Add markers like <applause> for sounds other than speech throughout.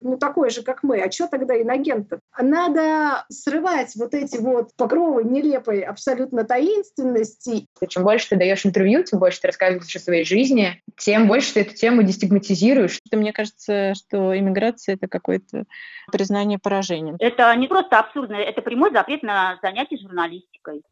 ну, такой же, как мы, а что тогда инагентов? Надо срывать вот эти вот покровы нелепой абсолютно таинственности. Чем больше ты даешь интервью, тем больше ты рассказываешь о своей жизни, тем больше ты эту тему дестигматизируешь. Мне кажется, что иммиграция — это какое-то признание поражения. Это не просто абсурдно, это прямой запрет на занятие журналистикой.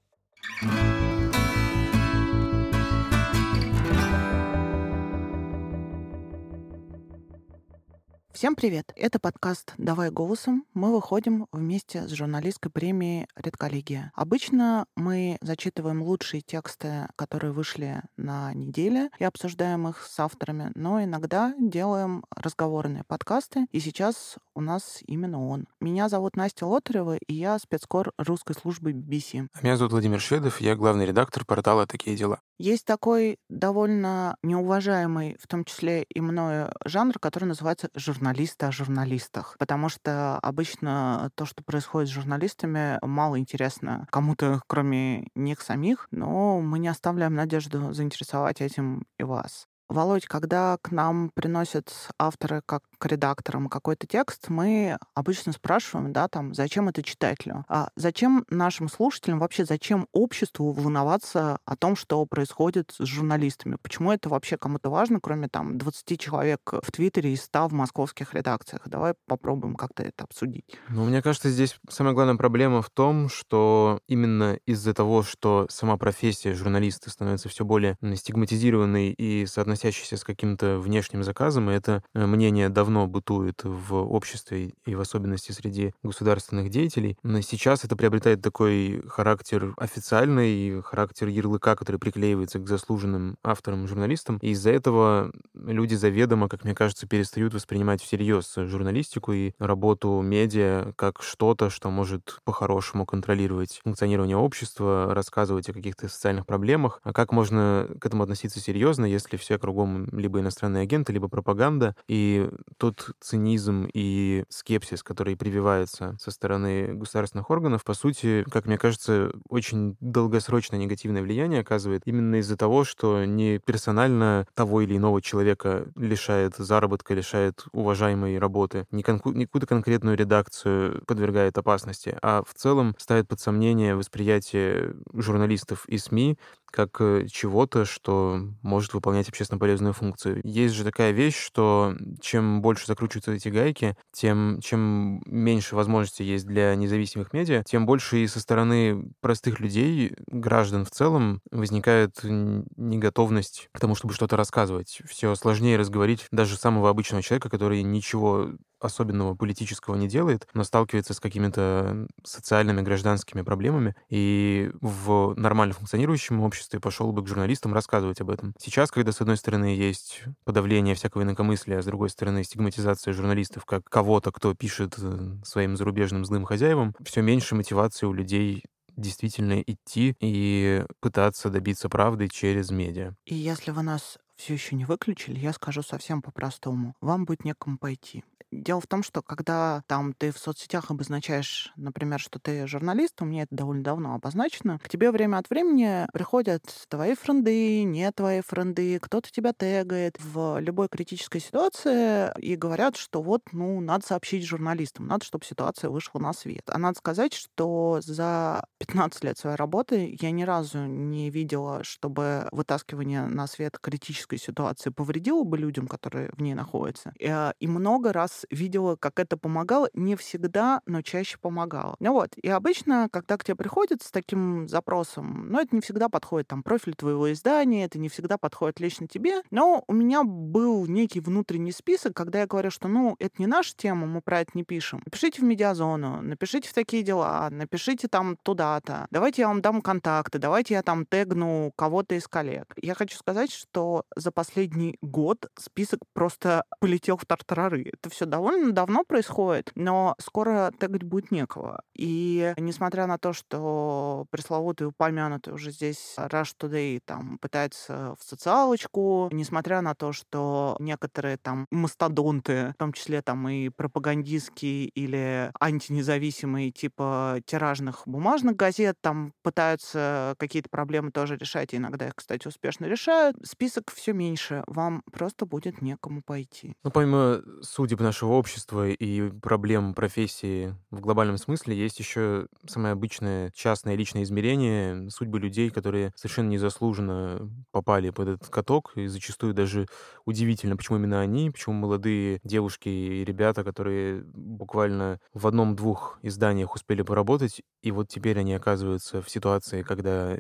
Всем привет! Это подкаст «Давай голосом». Мы выходим вместе с журналистской премией «Редколлегия». Обычно мы зачитываем лучшие тексты, которые вышли на неделе, и обсуждаем их с авторами, но иногда делаем разговорные подкасты, и сейчас у нас именно он. Меня зовут Настя Лотарева, и я спецкор русской службы BBC. Меня зовут Владимир Шведов, я главный редактор портала «Такие дела». Есть такой довольно неуважаемый, в том числе и мною, жанр, который называется журналисты о журналистах. Потому что обычно то, что происходит с журналистами, мало интересно кому-то, кроме них самих, но мы не оставляем надежду заинтересовать этим и вас. Володь, когда к нам приносят авторы как к редакторам какой-то текст, мы обычно спрашиваем, да, там, зачем это читателю? А зачем нашим слушателям, вообще зачем обществу волноваться о том, что происходит с журналистами? Почему это вообще кому-то важно, кроме там 20 человек в Твиттере и 100 в московских редакциях? Давай попробуем как-то это обсудить. Ну, мне кажется, здесь самая главная проблема в том, что именно из-за того, что сама профессия журналиста становится все более стигматизированной и относящийся с каким-то внешним заказом, и это э, мнение давно бытует в обществе и в особенности среди государственных деятелей. Но сейчас это приобретает такой характер официальный, характер ярлыка, который приклеивается к заслуженным авторам, журналистам, и из-за этого люди заведомо, как мне кажется, перестают воспринимать всерьез журналистику и работу медиа как что-то, что может по-хорошему контролировать функционирование общества, рассказывать о каких-то социальных проблемах. А как можно к этому относиться серьезно, если все кругом либо иностранные агенты, либо пропаганда. И тот цинизм и скепсис, который прививается со стороны государственных органов, по сути, как мне кажется, очень долгосрочное негативное влияние оказывает именно из-за того, что не персонально того или иного человека лишает заработка, лишает уважаемой работы, не, конку- не какую-то конкретную редакцию подвергает опасности, а в целом ставит под сомнение восприятие журналистов и СМИ как э, чего-то, что может выполнять общественно полезную функцию. Есть же такая вещь, что чем больше закручиваются эти гайки, тем чем меньше возможностей есть для независимых медиа, тем больше и со стороны простых людей, граждан в целом, возникает неготовность к тому, чтобы что-то рассказывать. Все сложнее разговорить даже самого обычного человека, который ничего особенного политического не делает, но сталкивается с какими-то социальными, гражданскими проблемами, и в нормально функционирующем обществе пошел бы к журналистам рассказывать об этом. Сейчас, когда, с одной стороны, есть подавление всякого инакомыслия, а с другой стороны, стигматизация журналистов как кого-то, кто пишет э, своим зарубежным злым хозяевам, все меньше мотивации у людей действительно идти и пытаться добиться правды через медиа. И если вы нас все еще не выключили, я скажу совсем по-простому. Вам будет некому пойти. Дело в том, что когда там ты в соцсетях обозначаешь, например, что ты журналист, у меня это довольно давно обозначено, к тебе время от времени приходят твои френды, не твои френды, кто-то тебя тегает в любой критической ситуации и говорят, что вот, ну, надо сообщить журналистам, надо, чтобы ситуация вышла на свет. А надо сказать, что за 15 лет своей работы я ни разу не видела, чтобы вытаскивание на свет критической ситуации повредило бы людям, которые в ней находятся. И, и много раз видела, как это помогало. Не всегда, но чаще помогало. Ну вот. И обычно, когда к тебе приходят с таким запросом, ну, это не всегда подходит там профиль твоего издания, это не всегда подходит лично тебе. Но у меня был некий внутренний список, когда я говорю, что, ну, это не наша тема, мы про это не пишем. Напишите в медиазону, напишите в такие дела, напишите там туда-то. Давайте я вам дам контакты, давайте я там тегну кого-то из коллег. Я хочу сказать, что за последний год список просто полетел в тартарары. Это все довольно давно происходит, но скоро тегать будет некого. И несмотря на то, что пресловутый упомянутый уже здесь Rush Today там пытается в социалочку, несмотря на то, что некоторые там мастодонты, в том числе там и пропагандистские или антинезависимые типа тиражных бумажных газет, там пытаются какие-то проблемы тоже решать, и иногда их, кстати, успешно решают, список все меньше, вам просто будет некому пойти. Ну, помимо судеб нашего общества и проблем профессии в глобальном смысле есть еще самое обычное частное личное измерение судьбы людей, которые совершенно незаслуженно попали под этот каток, и зачастую даже удивительно, почему именно они, почему молодые девушки и ребята, которые буквально в одном-двух изданиях успели поработать, и вот теперь они оказываются в ситуации, когда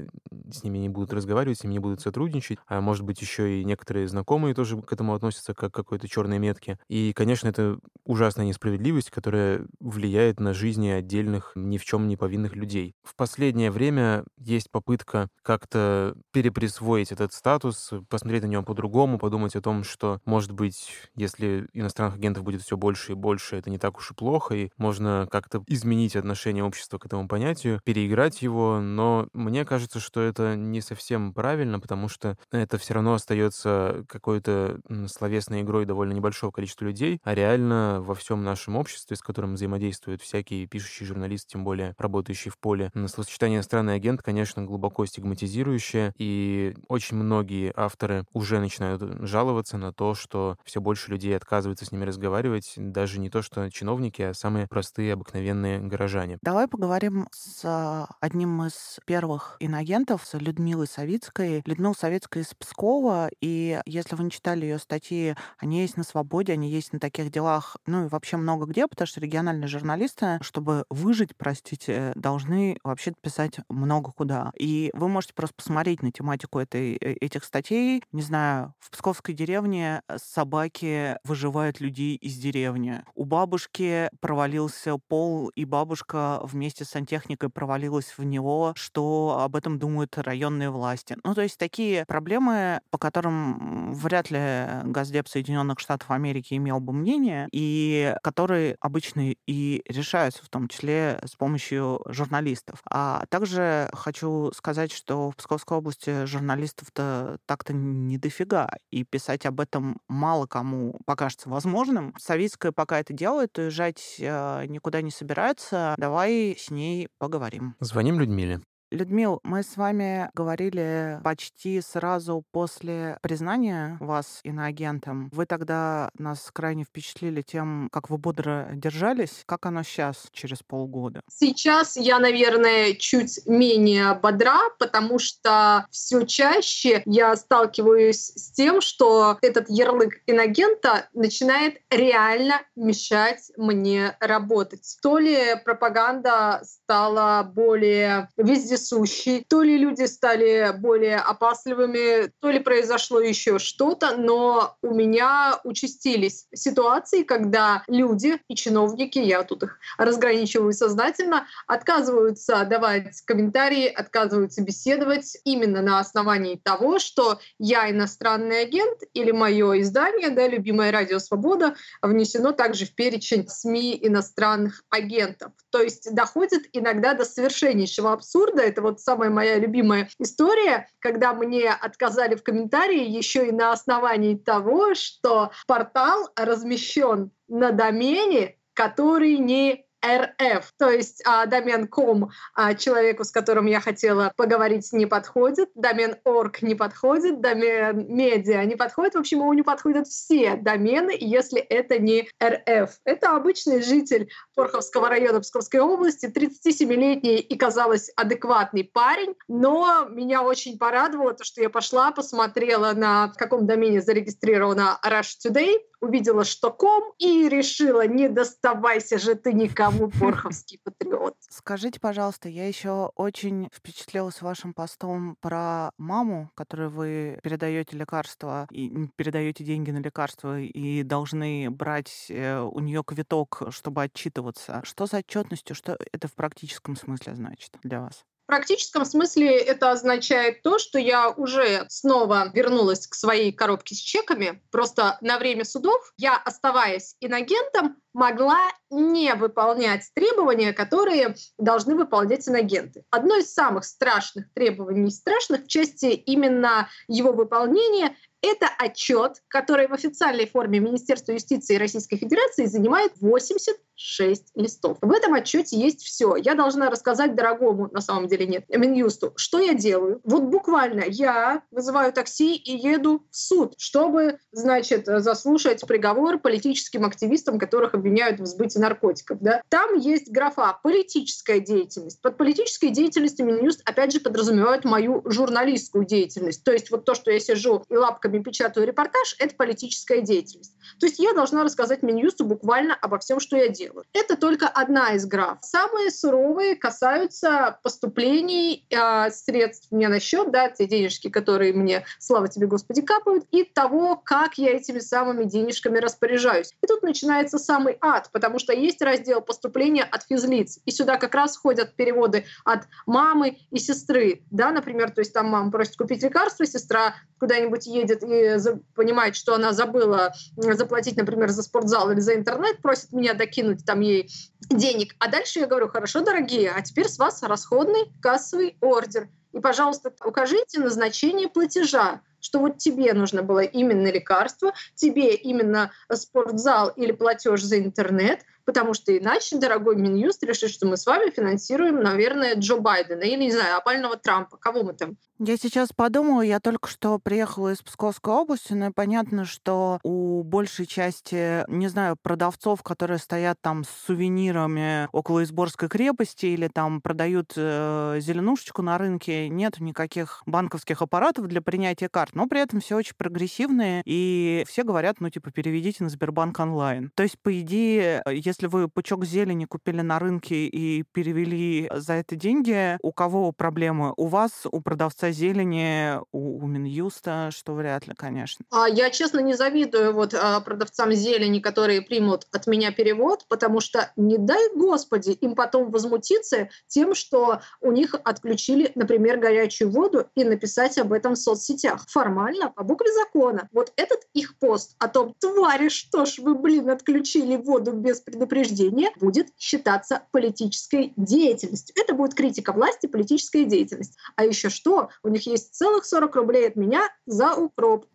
с ними не будут разговаривать, с ними не будут сотрудничать, а может быть еще и некоторые знакомые тоже к этому относятся как к какой-то черной метке. И, конечно, это ужасная несправедливость, которая влияет на жизни отдельных ни в чем не повинных людей. В последнее время есть попытка как-то переприсвоить этот статус, посмотреть на него по-другому, подумать о том, что, может быть, если иностранных агентов будет все больше и больше, это не так уж и плохо, и можно как-то изменить отношение общества к этому понятию, переиграть его, но мне кажется, что это не совсем правильно, потому что это все равно остается какой-то словесной игрой довольно небольшого количества людей, а реально во всем нашем обществе, с которым взаимодействуют всякие пишущие журналисты, тем более работающие в поле, словосочетание «иностранный агент», конечно, глубоко стигматизирующее, и очень многие авторы уже начинают жаловаться на то, что все больше людей отказываются с ними разговаривать, даже не то, что чиновники, а самые простые, обыкновенные горожане. Давай поговорим с одним из первых инагентов, с Людмилой Савицкой. Людмила Савицкая из Пскова, и если вы не читали ее статьи, они есть на «Свободе», они есть на таких делах, ну и вообще много где, потому что региональные журналисты, чтобы выжить, простите, должны вообще писать много куда. И вы можете просто посмотреть на тематику этой, э, этих статей. Не знаю, в Псковской деревне собаки выживают людей из деревни. У бабушки провалился пол, и бабушка вместе с сантехникой провалилась в него. Что об этом думают районные власти? Ну, то есть такие проблемы, по которым вряд ли Газдеп Соединенных Штатов Америки имел бы мнение, и которые обычно и решаются, в том числе с помощью журналистов. А также хочу сказать, что в Псковской области журналистов-то так-то не дофига, и писать об этом мало кому покажется возможным. Савицкая пока это делает, уезжать э, никуда не собирается. Давай с ней поговорим. Звоним Людмиле. Людмил, мы с вами говорили почти сразу после признания вас иноагентом. Вы тогда нас крайне впечатлили тем, как вы бодро держались. Как оно сейчас, через полгода? Сейчас я, наверное, чуть менее бодра, потому что все чаще я сталкиваюсь с тем, что этот ярлык иногента начинает реально мешать мне работать. То ли пропаганда стала более везде вездесущий. То ли люди стали более опасливыми, то ли произошло еще что-то, но у меня участились ситуации, когда люди и чиновники, я тут их разграничиваю сознательно, отказываются давать комментарии, отказываются беседовать именно на основании того, что я иностранный агент или мое издание, да, любимое радио «Свобода», внесено также в перечень СМИ иностранных агентов. То есть доходит иногда до совершеннейшего абсурда это вот самая моя любимая история, когда мне отказали в комментарии еще и на основании того, что портал размещен на домене, который не РФ, то есть а, домен ком а, человеку, с которым я хотела поговорить, не подходит, домен орг не подходит, домен медиа не подходит. В общем, ему не подходят все домены, если это не РФ. Это обычный житель Порховского района Псковской области, 37-летний и, казалось, адекватный парень, но меня очень порадовало то, что я пошла, посмотрела, на каком домене зарегистрирована Rush Today, увидела, что ком, и решила, не доставайся же ты никому, <laughs> порховский патриот. Скажите, пожалуйста, я еще очень впечатлилась вашим постом про маму, которой вы передаете лекарства и передаете деньги на лекарства и должны брать э, у нее квиток, чтобы отчитываться. Что за отчетностью, что это в практическом смысле значит для вас? Практическом смысле это означает то, что я уже снова вернулась к своей коробке с чеками. Просто на время судов я, оставаясь инагентом, могла не выполнять требования, которые должны выполнять инагенты. Одно из самых страшных требований, страшных в части именно его выполнения, это отчет, который в официальной форме Министерства юстиции Российской Федерации занимает 80 6 листов. В этом отчете есть все. Я должна рассказать дорогому, на самом деле нет, Минюсту, что я делаю. Вот буквально я вызываю такси и еду в суд, чтобы, значит, заслушать приговор политическим активистам, которых обвиняют в сбытии наркотиков. Да? Там есть графа «политическая деятельность». Под политической деятельностью Минюст, опять же, подразумевает мою журналистскую деятельность. То есть вот то, что я сижу и лапками печатаю репортаж, это политическая деятельность. То есть я должна рассказать Минюсту буквально обо всем, что я делаю. Это только одна из граф. Самые суровые касаются поступлений э, средств мне на счет, да, те денежки, которые мне, слава тебе, Господи, капают, и того, как я этими самыми денежками распоряжаюсь. И тут начинается самый ад, потому что есть раздел поступления от физлиц, и сюда как раз входят переводы от мамы и сестры, да, например, то есть там мама просит купить лекарство, сестра куда-нибудь едет и понимает, что она забыла заплатить, например, за спортзал или за интернет, просит меня докинуть там ей денег. А дальше я говорю, хорошо, дорогие, а теперь с вас расходный кассовый ордер. И, пожалуйста, укажите назначение платежа что вот тебе нужно было именно лекарство, тебе именно спортзал или платеж за интернет, потому что иначе, дорогой Минюст, решит, что мы с вами финансируем, наверное, Джо Байдена или, не знаю, опального Трампа. Кого мы там? Я сейчас подумала, я только что приехала из Псковской области, но понятно, что у большей части, не знаю, продавцов, которые стоят там с сувенирами около Изборской крепости или там продают э, зеленушечку на рынке, нет никаких банковских аппаратов для принятия карт, но при этом все очень прогрессивные, и все говорят, ну, типа, переведите на Сбербанк онлайн. То есть, по идее, если если вы пучок зелени купили на рынке и перевели за это деньги, у кого проблемы? У вас, у продавца зелени, у, у Минюста, что вряд ли, конечно. А Я, честно, не завидую вот а, продавцам зелени, которые примут от меня перевод, потому что, не дай господи, им потом возмутиться тем, что у них отключили, например, горячую воду и написать об этом в соцсетях. Формально, по букве закона. Вот этот их пост о том, твари, что ж вы, блин, отключили воду без предупреждения, предупреждение будет считаться политической деятельностью. Это будет критика власти, политическая деятельность. А еще что? У них есть целых 40 рублей от меня за укроп.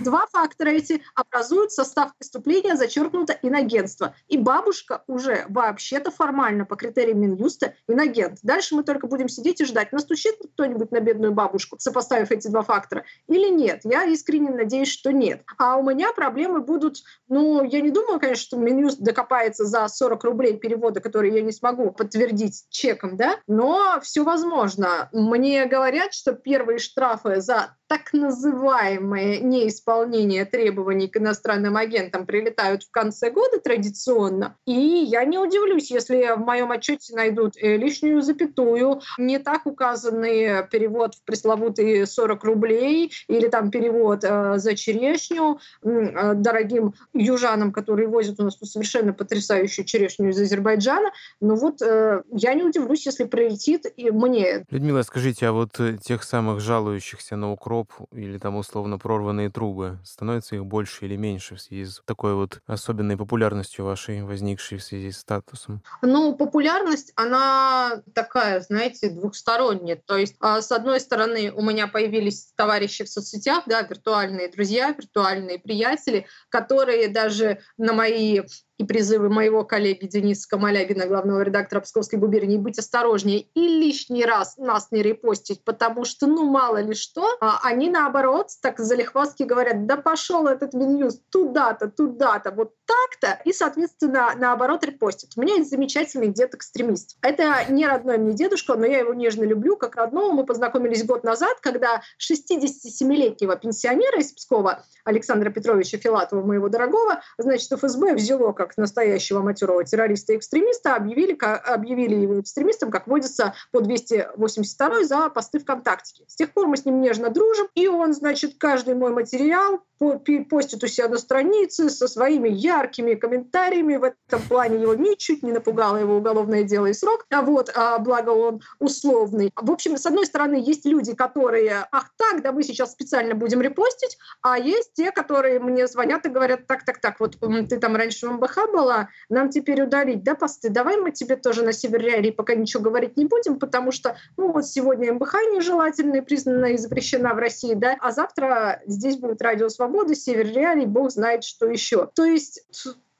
Два фактора эти образуют состав преступления, зачеркнуто инагентство. И бабушка уже вообще-то формально по критериям Минюста инагент. Дальше мы только будем сидеть и ждать, настучит кто-нибудь на бедную бабушку, сопоставив эти два фактора, или нет. Я искренне надеюсь, что нет. А у меня проблемы будут, ну, я не думаю, конечно, что Минюст докопается за 40 рублей перевода, которые я не смогу подтвердить чеком, да, но все возможно. Мне говорят, что первые штрафы за так называемое неисполнение требований к иностранным агентам прилетают в конце года традиционно. И я не удивлюсь, если в моем отчете найдут э, лишнюю запятую, не так указанный перевод в пресловутые 40 рублей или там перевод э, за черешню э, дорогим южанам, которые возят у нас тут совершенно потрясающую черешню из Азербайджана. Но вот э, я не удивлюсь, если прилетит и мне. Людмила, скажите, а вот тех самых жалующихся на укроп гроб или там условно прорванные трубы, становится их больше или меньше в связи с такой вот особенной популярностью вашей, возникшей в связи с статусом? Ну, популярность, она такая, знаете, двухсторонняя. То есть, а, с одной стороны, у меня появились товарищи в соцсетях, да, виртуальные друзья, виртуальные приятели, которые даже на мои и призывы моего коллеги Дениса Камалягина, главного редактора Псковской губернии, быть осторожнее и лишний раз нас не репостить, потому что, ну, мало ли что, а они, наоборот, так залихвастки говорят, да пошел этот Минюс туда-то, туда-то, вот так-то, и, соответственно, наоборот, репостят. У меня есть замечательный дед-экстремист. Это не родной мне дедушка, но я его нежно люблю, как родного. Мы познакомились год назад, когда 67-летнего пенсионера из Пскова, Александра Петровича Филатова, моего дорогого, значит, ФСБ взяло как настоящего матерого террориста и экстремиста, объявили, объявили его экстремистом, как водится по 282 за посты ВКонтакте. С тех пор мы с ним нежно дружим, и он, значит, каждый мой материал постит у себя на странице со своими яркими комментариями. В этом плане его ничуть не напугало его уголовное дело и срок. А вот, а, благо он условный. В общем, с одной стороны, есть люди, которые, ах так, да мы сейчас специально будем репостить, а есть те, которые мне звонят и говорят, так, так, так, вот ты там раньше в МБХ была, нам теперь удалить, да, посты, давай мы тебе тоже на Севере пока ничего говорить не будем, потому что, ну вот сегодня МБХ нежелательная, признана и запрещена в России, да, а завтра здесь будет радио свободы, север бог знает, что еще. То есть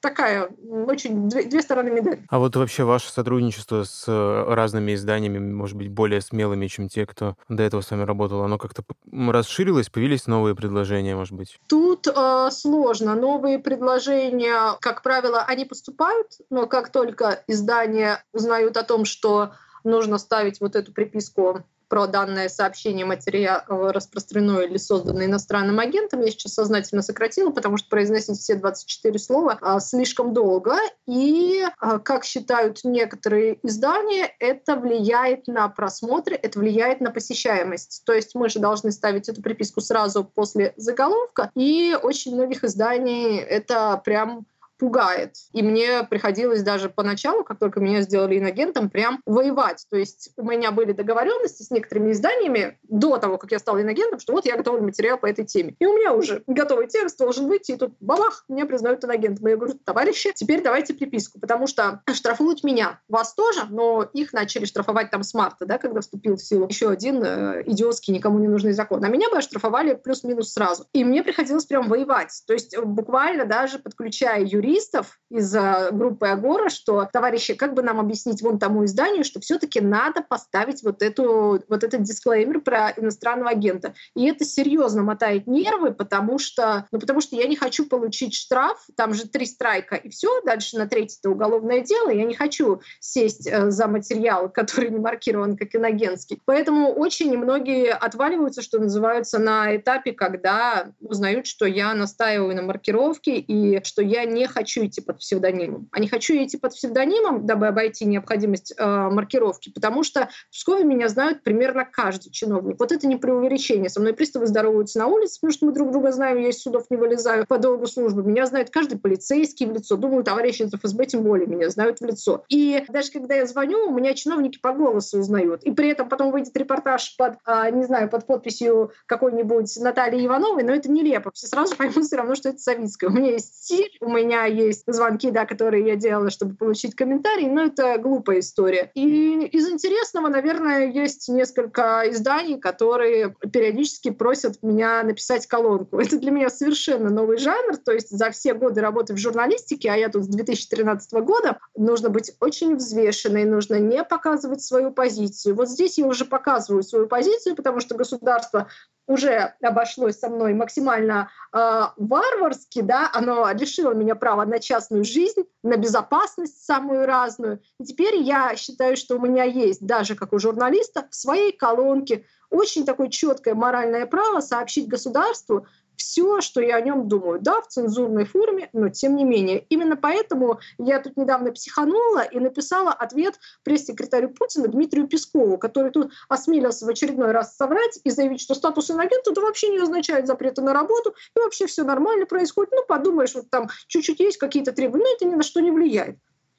такая очень две, две стороны медали. А вот вообще ваше сотрудничество с э, разными изданиями, может быть, более смелыми, чем те, кто до этого с вами работал, оно как-то расширилось, появились новые предложения, может быть? Тут э, сложно. Новые предложения, как правило, они поступают, но как только издания узнают о том, что нужно ставить вот эту приписку про данное сообщение материал распространено или создано иностранным агентом. Я сейчас сознательно сократила, потому что произносить все 24 слова а, слишком долго. И, а, как считают некоторые издания, это влияет на просмотры, это влияет на посещаемость. То есть мы же должны ставить эту приписку сразу после заголовка. И очень многих изданий это прям пугает. И мне приходилось даже поначалу, как только меня сделали иногентом, прям воевать. То есть у меня были договоренности с некоторыми изданиями до того, как я стала иногентом, что вот я готовлю материал по этой теме. И у меня уже готовый текст должен выйти, и тут бабах, меня признают иногентом. И я говорю, товарищи, теперь давайте приписку, потому что штрафуют меня, вас тоже, но их начали штрафовать там с марта, да, когда вступил в силу еще один э, идиотский, никому не нужный закон. А меня бы оштрафовали плюс-минус сразу. И мне приходилось прям воевать. То есть буквально даже подключая юристов, юристов из группы Агора, что, товарищи, как бы нам объяснить вон тому изданию, что все-таки надо поставить вот, эту, вот этот дисклеймер про иностранного агента. И это серьезно мотает нервы, потому что, ну, потому что я не хочу получить штраф, там же три страйка, и все, дальше на третье уголовное дело, я не хочу сесть э, за материал, который не маркирован как иногентский. Поэтому очень многие отваливаются, что называется, на этапе, когда узнают, что я настаиваю на маркировке и что я не хочу идти под псевдонимом. А не хочу идти под псевдонимом, дабы обойти необходимость э, маркировки, потому что в Пскове меня знают примерно каждый чиновник. Вот это не преувеличение. Со мной приставы здороваются на улице, потому что мы друг друга знаем, я из судов не вылезаю по долгу службы. Меня знает каждый полицейский в лицо. Думаю, товарищи из ФСБ тем более меня знают в лицо. И даже когда я звоню, у меня чиновники по голосу узнают. И при этом потом выйдет репортаж под, э, не знаю, под подписью какой-нибудь Натальи Ивановой, но это нелепо. Все сразу <laughs> поймут все равно, что это Савицкая. У меня есть стиль, у меня есть звонки, да, которые я делала, чтобы получить комментарий, но это глупая история. И из интересного, наверное, есть несколько изданий, которые периодически просят меня написать колонку. Это для меня совершенно новый жанр, то есть за все годы работы в журналистике, а я тут с 2013 года, нужно быть очень взвешенной, нужно не показывать свою позицию. Вот здесь я уже показываю свою позицию, потому что государство уже обошлось со мной максимально э, варварски, да, оно лишило меня права на частную жизнь, на безопасность самую разную. И теперь я считаю, что у меня есть, даже как у журналиста, в своей колонке очень такое четкое моральное право сообщить государству, все, что я о нем думаю. Да, в цензурной форме, но тем не менее. Именно поэтому я тут недавно психанула и написала ответ пресс-секретарю Путина Дмитрию Пескову, который тут осмелился в очередной раз соврать и заявить, что статус инагента это вообще не означает запрета на работу, и вообще все нормально происходит. Ну, подумаешь, вот там чуть-чуть есть какие-то требования, но это ни на что не влияет.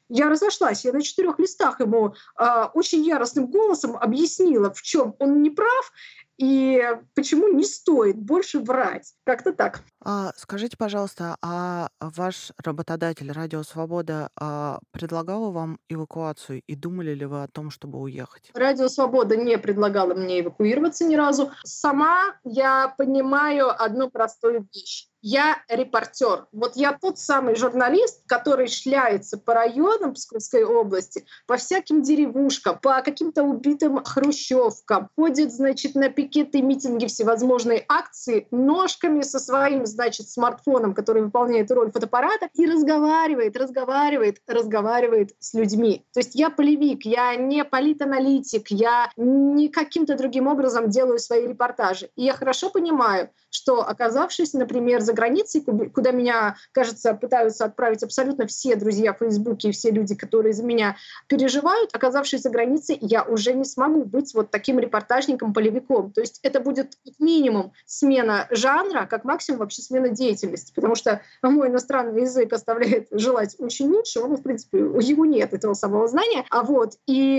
Я разошлась, я на четырех листах ему э, очень яростным голосом объяснила, в чем он не прав, и почему не стоит больше врать. Как-то так. А, скажите, пожалуйста, а ваш работодатель Радио Свобода а, предлагал вам эвакуацию и думали ли вы о том, чтобы уехать? Радио Свобода не предлагала мне эвакуироваться ни разу. Сама я понимаю одну простую вещь я репортер. Вот я тот самый журналист, который шляется по районам Псковской области, по всяким деревушкам, по каким-то убитым хрущевкам, ходит, значит, на пикеты, митинги, всевозможные акции, ножками со своим, значит, смартфоном, который выполняет роль фотоаппарата, и разговаривает, разговаривает, разговаривает с людьми. То есть я полевик, я не политаналитик, я не каким-то другим образом делаю свои репортажи. И я хорошо понимаю, что оказавшись, например, за границей, куда меня, кажется, пытаются отправить абсолютно все друзья в Фейсбуке и все люди, которые за меня переживают, оказавшись за границей, я уже не смогу быть вот таким репортажником, полевиком. То есть это будет минимум смена жанра, как максимум вообще смена деятельности, потому что мой иностранный язык оставляет желать очень лучше, он, в принципе, у него нет этого самого знания. А вот, и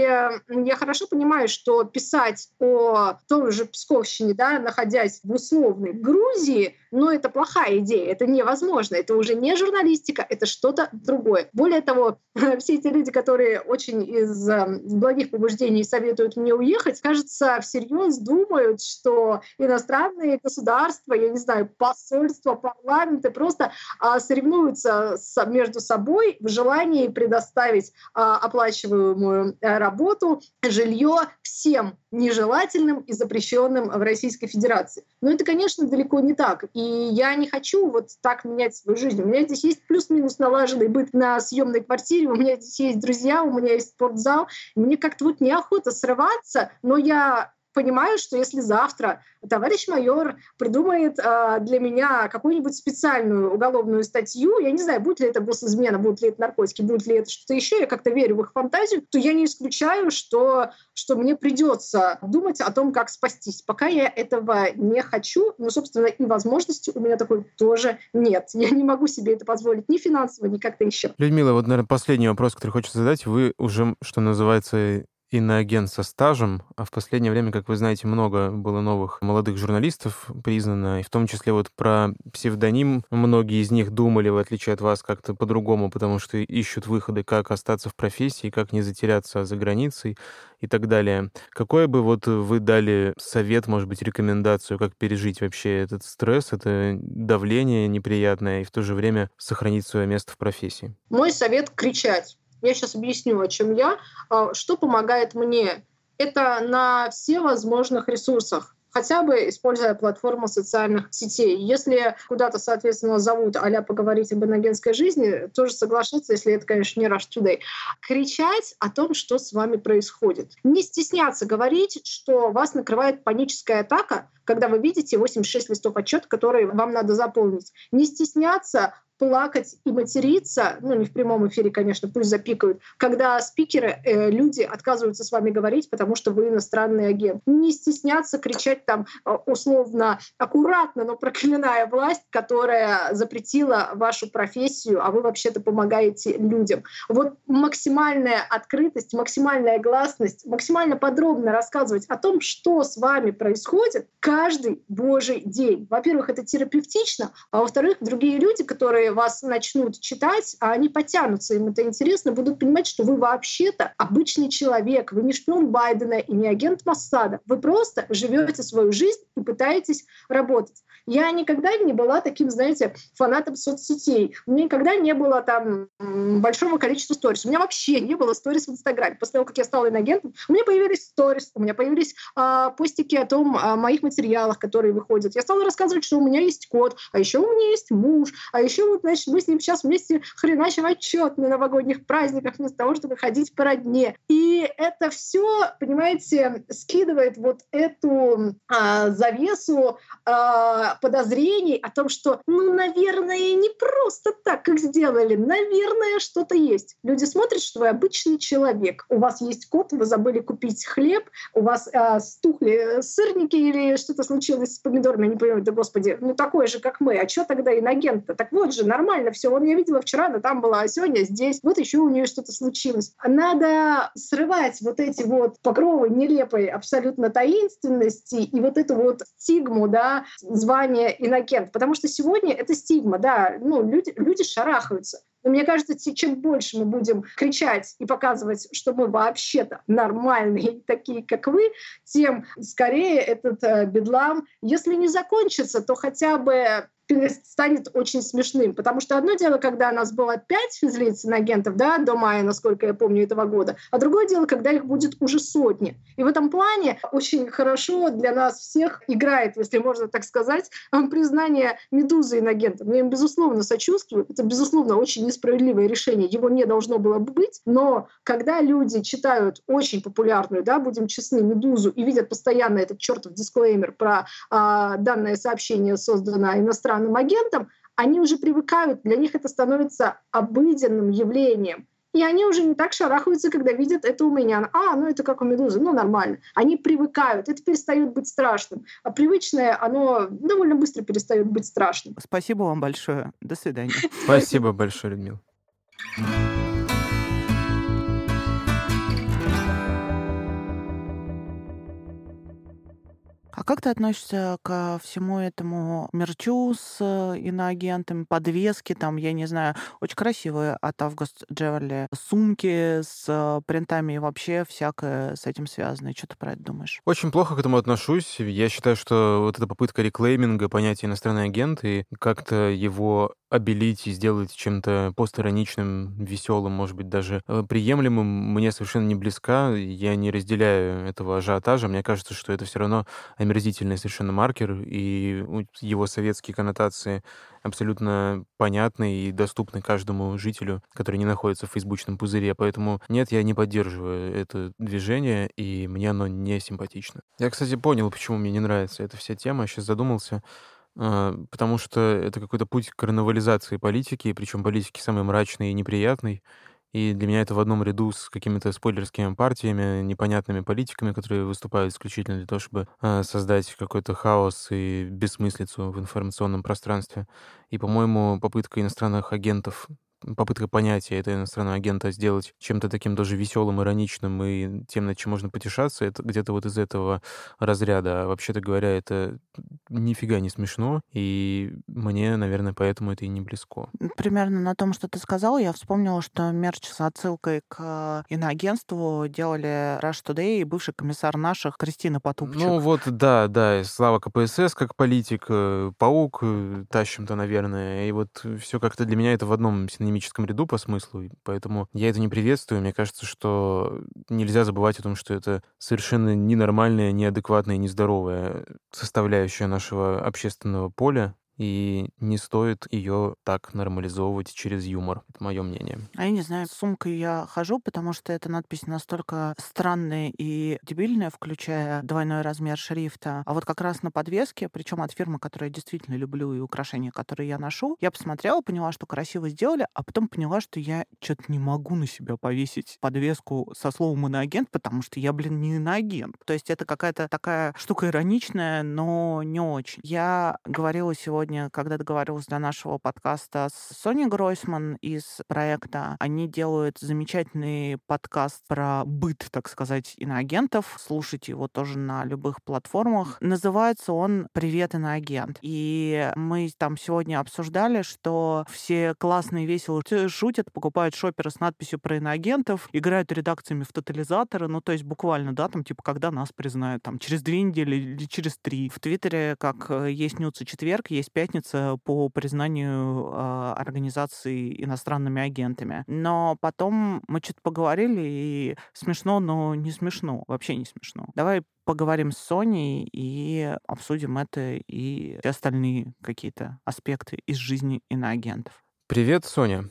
я хорошо понимаю, что писать о том же Псковщине, да, находясь в условной Грузии, но это плохая идея, это невозможно, это уже не журналистика, это что-то другое. Более того, <laughs> все эти люди, которые очень из э, благих побуждений советуют мне уехать, кажется, всерьез думают, что иностранные государства, я не знаю, посольства, парламенты просто а, соревнуются между собой в желании предоставить а, оплачиваемую а, работу, жилье всем нежелательным и запрещенным в Российской Федерации. Но это, конечно, далеко не так. И я не хочу вот так менять свою жизнь. У меня здесь есть плюс-минус налаженный быт на съемной квартире, у меня здесь есть друзья, у меня есть спортзал. Мне как-то вот неохота срываться, но я понимаю, что если завтра товарищ майор придумает э, для меня какую-нибудь специальную уголовную статью, я не знаю, будет ли это госизмена, будет ли это наркотики, будет ли это что-то еще, я как-то верю в их фантазию, то я не исключаю, что, что мне придется думать о том, как спастись. Пока я этого не хочу, но, собственно, и возможности у меня такой тоже нет. <laughs> Я не могу себе это позволить ни финансово, ни как-то еще. Людмила, вот, наверное, последний вопрос, который хочется задать. Вы уже, что называется, иноагент со стажем, а в последнее время, как вы знаете, много было новых молодых журналистов признано, и в том числе вот про псевдоним многие из них думали, в отличие от вас, как-то по-другому, потому что ищут выходы, как остаться в профессии, как не затеряться за границей и так далее. Какой бы вот вы дали совет, может быть, рекомендацию, как пережить вообще этот стресс, это давление неприятное, и в то же время сохранить свое место в профессии? Мой совет — кричать я сейчас объясню, о чем я. А, что помогает мне? Это на все возможных ресурсах хотя бы используя платформу социальных сетей. Если куда-то, соответственно, зовут а поговорить об иногенской жизни, тоже соглашаться, если это, конечно, не Rush Today. Кричать о том, что с вами происходит. Не стесняться говорить, что вас накрывает паническая атака, когда вы видите 86 листов отчета, которые вам надо заполнить. Не стесняться плакать и материться, ну не в прямом эфире, конечно, пусть запикают, когда спикеры, э, люди отказываются с вами говорить, потому что вы иностранный агент. Не стесняться кричать там э, условно аккуратно, но проклиная власть, которая запретила вашу профессию, а вы вообще-то помогаете людям. Вот максимальная открытость, максимальная гласность, максимально подробно рассказывать о том, что с вами происходит каждый божий день. Во-первых, это терапевтично, а во-вторых, другие люди, которые вас начнут читать, а они потянутся, им это интересно, будут понимать, что вы вообще-то обычный человек, вы не шпион Байдена и не агент Моссада. Вы просто живете свою жизнь и пытаетесь работать. Я никогда не была таким, знаете, фанатом соцсетей. У меня никогда не было там большого количества сторис. У меня вообще не было сторис в Инстаграме. После того, как я стала иногентом, у меня появились сторис, у меня появились а, постики о том, о моих материалах, которые выходят. Я стала рассказывать, что у меня есть кот, а еще у меня есть муж, а еще вот, значит, мы с ним сейчас вместе хреначим отчет на новогодних праздниках вместо того, чтобы ходить по родне. И это все, понимаете, скидывает вот эту а, завесу а, подозрений о том, что, ну, наверное, не просто так, как сделали, наверное, что-то есть. Люди смотрят, что вы обычный человек, у вас есть кот, вы забыли купить хлеб, у вас а, стухли сырники или что-то случилось с помидорами, я не понимаю, да господи, ну такой же, как мы, а что тогда инагент-то? Так вот же, нормально все, он я видела вчера, да там была, а сегодня здесь, вот еще у нее что-то случилось. Надо срывать вот эти вот покровы нелепой абсолютно таинственности и вот эту вот стигму, да, звание иногент, потому что сегодня это стигма, да, ну, люди, люди шарахаются. Но мне кажется, чем больше мы будем кричать и показывать, что мы вообще-то нормальные, <laughs> такие, как вы, тем скорее этот э, бедлам, если не закончится, то хотя бы станет очень смешным. Потому что одно дело, когда у нас было пять физлиц агентов да, до мая, насколько я помню, этого года, а другое дело, когда их будет уже сотни. И в этом плане очень хорошо для нас всех играет, если можно так сказать, <laughs> признание «Медузы» инагентом. Я им, безусловно, сочувствую. Это, безусловно, очень несправедливое решение. Его не должно было быть. Но когда люди читают очень популярную, да, будем честны, «Медузу» и видят постоянно этот чертов дисклеймер про а, данное сообщение, созданное иностранным иностранным агентам, они уже привыкают, для них это становится обыденным явлением. И они уже не так шарахаются, когда видят это у меня. А, ну это как у медузы, ну нормально. Они привыкают, это перестает быть страшным. А привычное, оно довольно быстро перестает быть страшным. Спасибо вам большое. До свидания. Спасибо большое, Людмила. Как ты относишься ко всему этому мерчу с э, иноагентами, подвески, там, я не знаю, очень красивые от Август Джеверли сумки с э, принтами и вообще всякое с этим связано. Что ты про это думаешь? Очень плохо к этому отношусь. Я считаю, что вот эта попытка реклейминга понятия иностранный агент и как-то его обелить и сделать чем-то постироничным, веселым, может быть, даже э, приемлемым, мне совершенно не близка. Я не разделяю этого ажиотажа. Мне кажется, что это все равно омерзительный совершенно маркер, и его советские коннотации абсолютно понятны и доступны каждому жителю, который не находится в фейсбучном пузыре. Поэтому нет, я не поддерживаю это движение, и мне оно не симпатично. Я, кстати, понял, почему мне не нравится эта вся тема. Сейчас задумался. А, потому что это какой-то путь к карнавализации политики, причем политики самой мрачной и неприятной. И для меня это в одном ряду с какими-то спойлерскими партиями, непонятными политиками, которые выступают исключительно для того, чтобы э, создать какой-то хаос и бессмыслицу в информационном пространстве. И, по-моему, попытка иностранных агентов попытка понятия этого иностранного агента сделать чем-то таким тоже веселым, ироничным и тем, над чем можно потешаться, это где-то вот из этого разряда. А вообще-то говоря, это нифига не смешно, и мне, наверное, поэтому это и не близко. Примерно на том, что ты сказал, я вспомнила, что мерч с отсылкой к иноагентству делали Rush Today и бывший комиссар наших Кристина Потупчик. Ну вот, да, да, слава КПСС как политик, э, паук э, тащим-то, наверное, и вот все как-то для меня это в одном синонимическом ряду по смыслу, поэтому я это не приветствую. Мне кажется, что нельзя забывать о том, что это совершенно ненормальная, неадекватная, нездоровая составляющая нашего общественного поля, и не стоит ее так нормализовывать через юмор. Это мое мнение. А я не знаю, с сумкой я хожу, потому что эта надпись настолько странная и дебильная, включая двойной размер шрифта. А вот как раз на подвеске, причем от фирмы, которую я действительно люблю, и украшения, которые я ношу, я посмотрела, поняла, что красиво сделали, а потом поняла, что я что-то не могу на себя повесить подвеску со словом иноагент, потому что я, блин, не иноагент. То есть это какая-то такая штука ироничная, но не очень. Я говорила сегодня сегодня, когда договаривалась для нашего подкаста с Соней Гройсман из проекта, они делают замечательный подкаст про быт, так сказать, иноагентов. Слушайте его тоже на любых платформах. Называется он «Привет, иноагент». И мы там сегодня обсуждали, что все классные, весело шутят, покупают шоперы с надписью про иноагентов, играют редакциями в тотализаторы, ну, то есть буквально, да, там, типа, когда нас признают, там, через две недели или через три. В Твиттере, как э, есть Нюца четверг, есть пятница по признанию э, организаций иностранными агентами. Но потом мы что-то поговорили, и смешно, но не смешно. Вообще не смешно. Давай поговорим с Соней и обсудим это и остальные какие-то аспекты из жизни иноагентов. Привет, Соня.